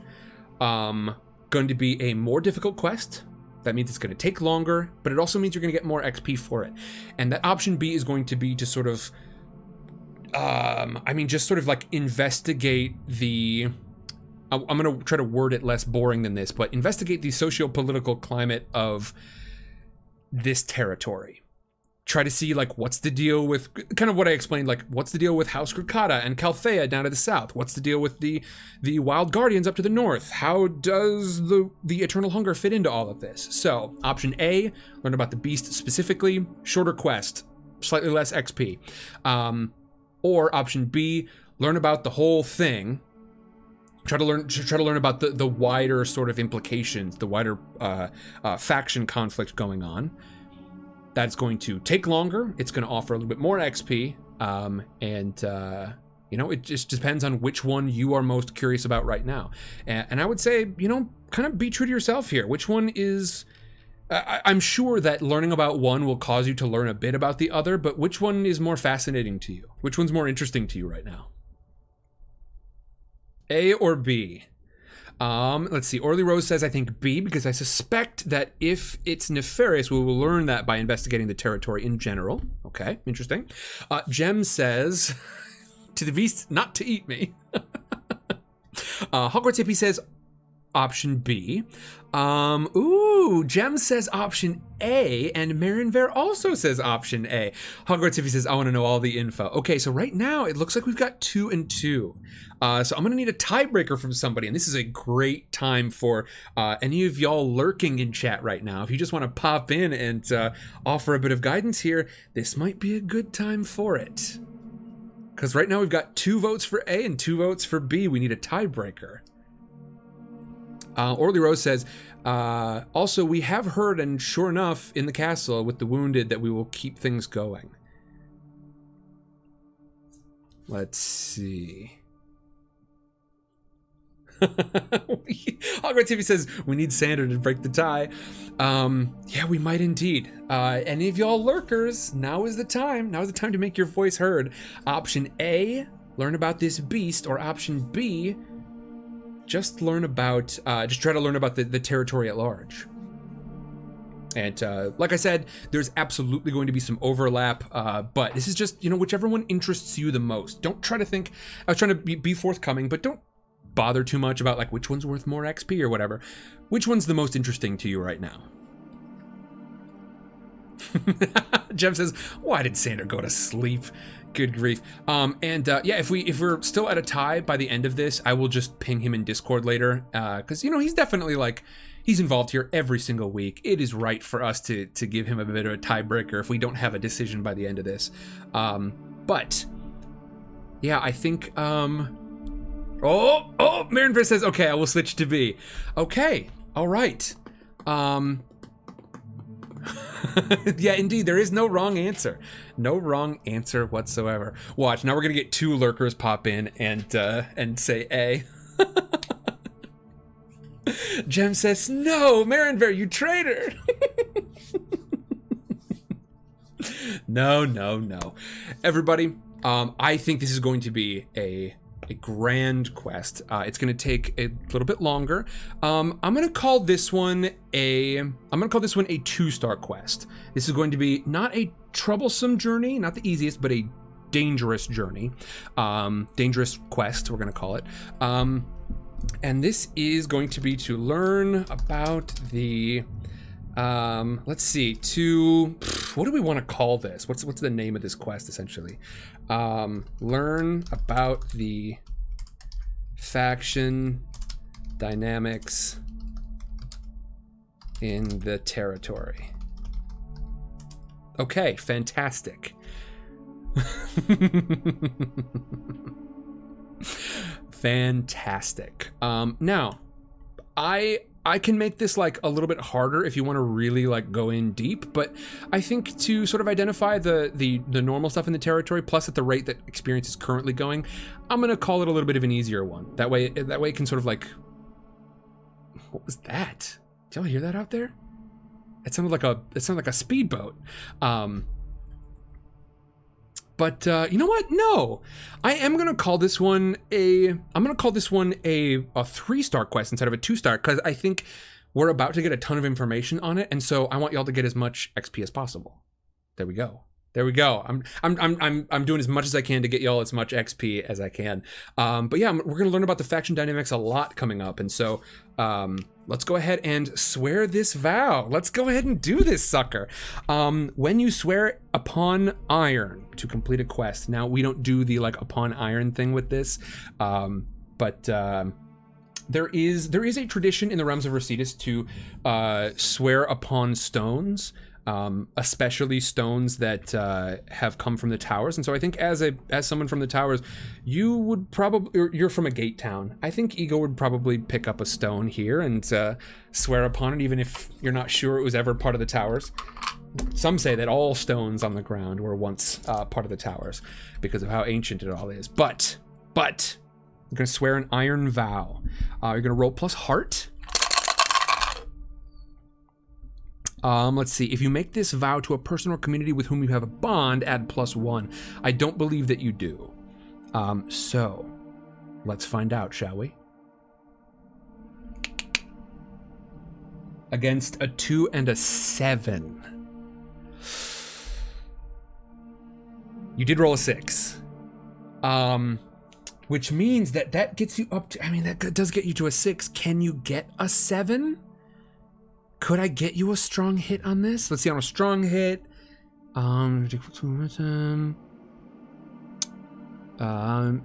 um going to be a more difficult quest. That means it's going to take longer, but it also means you're going to get more XP for it. And that option B is going to be to sort of, um, I mean, just sort of like investigate the. I'm going to try to word it less boring than this, but investigate the socio political climate of this territory try to see like what's the deal with kind of what I explained like what's the deal with House Crocata and Calthea down to the south? What's the deal with the the wild guardians up to the north? How does the the eternal hunger fit into all of this? So option A learn about the beast specifically. Shorter quest slightly less XP um, or option B learn about the whole thing. Try to learn try to learn about the the wider sort of implications the wider uh, uh, faction conflict going on that's going to take longer. It's going to offer a little bit more XP. Um, and, uh, you know, it just depends on which one you are most curious about right now. And, and I would say, you know, kind of be true to yourself here. Which one is. I, I'm sure that learning about one will cause you to learn a bit about the other, but which one is more fascinating to you? Which one's more interesting to you right now? A or B? Um, let's see. Orly Rose says, I think B, because I suspect that if it's nefarious, we will learn that by investigating the territory in general. Okay, interesting. Uh, Jem says, to the beast, not to eat me. uh, Hogwarts Hippie says, option B. Um, ooh, Jem says option A, and Marinver also says option A. Hogwarts Hippie says, I want to know all the info. Okay, so right now it looks like we've got two and two. Uh, so I'm gonna need a tiebreaker from somebody, and this is a great time for uh, any of y'all lurking in chat right now. If you just want to pop in and uh, offer a bit of guidance here, this might be a good time for it. Because right now we've got two votes for A and two votes for B. We need a tiebreaker. Uh, Orly Rose says, uh, also, we have heard, and sure enough, in the castle with the wounded, that we will keep things going. Let's see. Hogwarts TV says we need Sander to break the tie. Um, yeah, we might indeed. Uh, any of y'all lurkers, now is the time. Now is the time to make your voice heard. Option A, learn about this beast, or option B, just learn about, uh, just try to learn about the, the territory at large. And uh, like I said, there's absolutely going to be some overlap, uh, but this is just, you know, whichever one interests you the most. Don't try to think, I was trying to be, be forthcoming, but don't bother too much about like which one's worth more XP or whatever. Which one's the most interesting to you right now? Jem says, "Why did Sander go to sleep?" Good grief. Um, and uh, yeah, if we if we're still at a tie by the end of this, I will just ping him in Discord later because you know he's definitely like he's involved here every single week. It is right for us to to give him a bit of a tiebreaker if we don't have a decision by the end of this. Um, but yeah, I think. Um, oh, oh, Marinver says, "Okay, I will switch to B." Okay, all right. Um, yeah, indeed, there is no wrong answer. No wrong answer whatsoever. Watch, now we're gonna get two lurkers pop in and uh, and say A. Jem says, "No, Marinver, you traitor." no, no, no. Everybody, um, I think this is going to be a a grand quest. Uh, it's going to take a little bit longer. Um, I'm going to call this one a. I'm going to call this one a two star quest. This is going to be not a troublesome journey, not the easiest, but a dangerous journey, um, dangerous quest. We're going to call it. Um, and this is going to be to learn about the um let's see to what do we want to call this what's what's the name of this quest essentially um learn about the faction dynamics in the territory. Okay fantastic. Fantastic. Um now i I can make this like a little bit harder if you want to really like go in deep, but I think to sort of identify the the the normal stuff in the territory, plus at the rate that experience is currently going, I'm gonna call it a little bit of an easier one. That way, that way it can sort of like. What was that? Did y'all hear that out there? It sounded like a it sounded like a speedboat. Um, but uh, you know what? No, I am gonna call this one a. I'm gonna call this one a a three star quest instead of a two star because I think we're about to get a ton of information on it, and so I want y'all to get as much XP as possible. There we go. There we go. I'm I'm I'm I'm I'm doing as much as I can to get y'all as much XP as I can. Um, but yeah, we're gonna learn about the faction dynamics a lot coming up, and so um, let's go ahead and swear this vow. Let's go ahead and do this sucker. Um, when you swear upon iron to complete a quest. Now we don't do the like upon iron thing with this, um, but. Um, there is there is a tradition in the realms of Rositas to uh, swear upon stones um, especially stones that uh, have come from the towers. And so I think as a as someone from the towers, you would probably you're from a gate town. I think Igor would probably pick up a stone here and uh, swear upon it, even if you're not sure it was ever part of the towers. Some say that all stones on the ground were once uh, part of the towers because of how ancient it all is. But but you're gonna swear an iron vow. Uh, you're gonna roll plus heart. Um, let's see. If you make this vow to a person or community with whom you have a bond, add plus one. I don't believe that you do. Um, so, let's find out, shall we? Against a two and a seven. You did roll a six. Um, which means that that gets you up to, I mean, that does get you to a six. Can you get a seven? Could I get you a strong hit on this? Let's see on a strong hit. Um, um,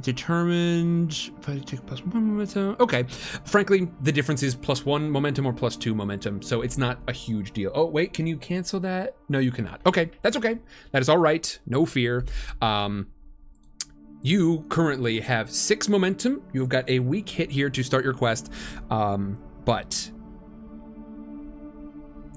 determined. If I take plus one momentum. Okay. Frankly, the difference is plus one momentum or plus two momentum, so it's not a huge deal. Oh wait, can you cancel that? No, you cannot. Okay, that's okay. That is all right. No fear. Um, you currently have six momentum. You've got a weak hit here to start your quest, um, but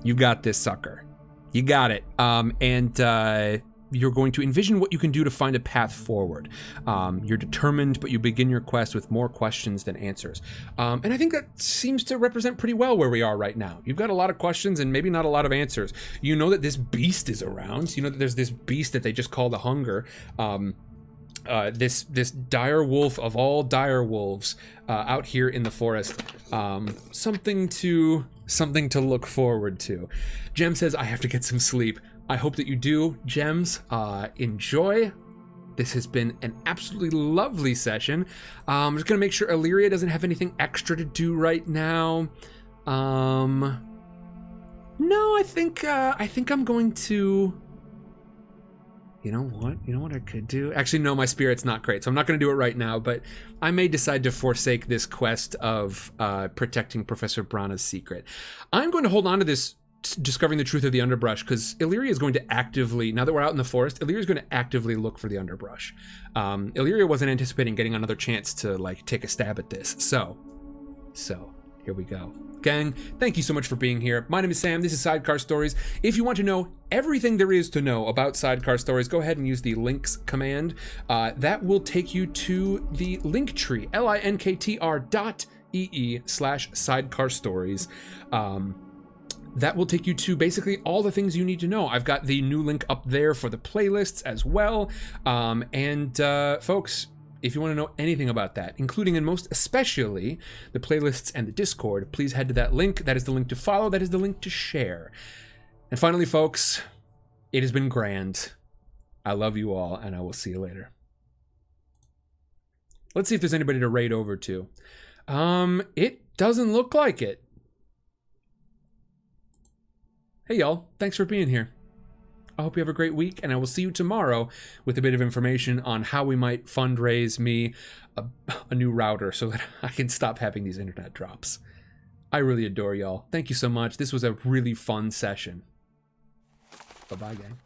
you got this sucker. You got it. Um, and uh, you're going to envision what you can do to find a path forward. Um, you're determined, but you begin your quest with more questions than answers. Um, and I think that seems to represent pretty well where we are right now. You've got a lot of questions and maybe not a lot of answers. You know that this beast is around. You know that there's this beast that they just call the hunger. Um, uh, this this dire wolf of all dire wolves uh, out here in the forest. Um, something to something to look forward to. Jem says, "I have to get some sleep." I hope that you do, Gems. Uh, enjoy. This has been an absolutely lovely session. Uh, I'm just gonna make sure Illyria doesn't have anything extra to do right now. Um, no, I think uh, I think I'm going to you know what? You know what I could do? Actually, no, my spirit's not great, so I'm not going to do it right now. But I may decide to forsake this quest of uh, protecting Professor Brana's secret. I'm going to hold on to this discovering the truth of the underbrush because Illyria is going to actively now that we're out in the forest Illyria is going to actively look for the underbrush um, Illyria wasn't anticipating getting another chance to like take a stab at this so so here we go gang, thank you so much for being here. My name is Sam. This is Sidecar Stories. If you want to know everything there is to know about Sidecar Stories, go ahead and use the links command. Uh, that will take you to the link tree, L I N K T R dot E slash Sidecar Stories. Um, that will take you to basically all the things you need to know. I've got the new link up there for the playlists as well. Um, and uh, folks, if you want to know anything about that, including and most especially the playlists and the Discord, please head to that link. That is the link to follow, that is the link to share. And finally, folks, it has been grand. I love you all, and I will see you later. Let's see if there's anybody to raid over to. Um, it doesn't look like it. Hey, y'all. Thanks for being here. I hope you have a great week, and I will see you tomorrow with a bit of information on how we might fundraise me a, a new router so that I can stop having these internet drops. I really adore y'all. Thank you so much. This was a really fun session. Bye bye, gang.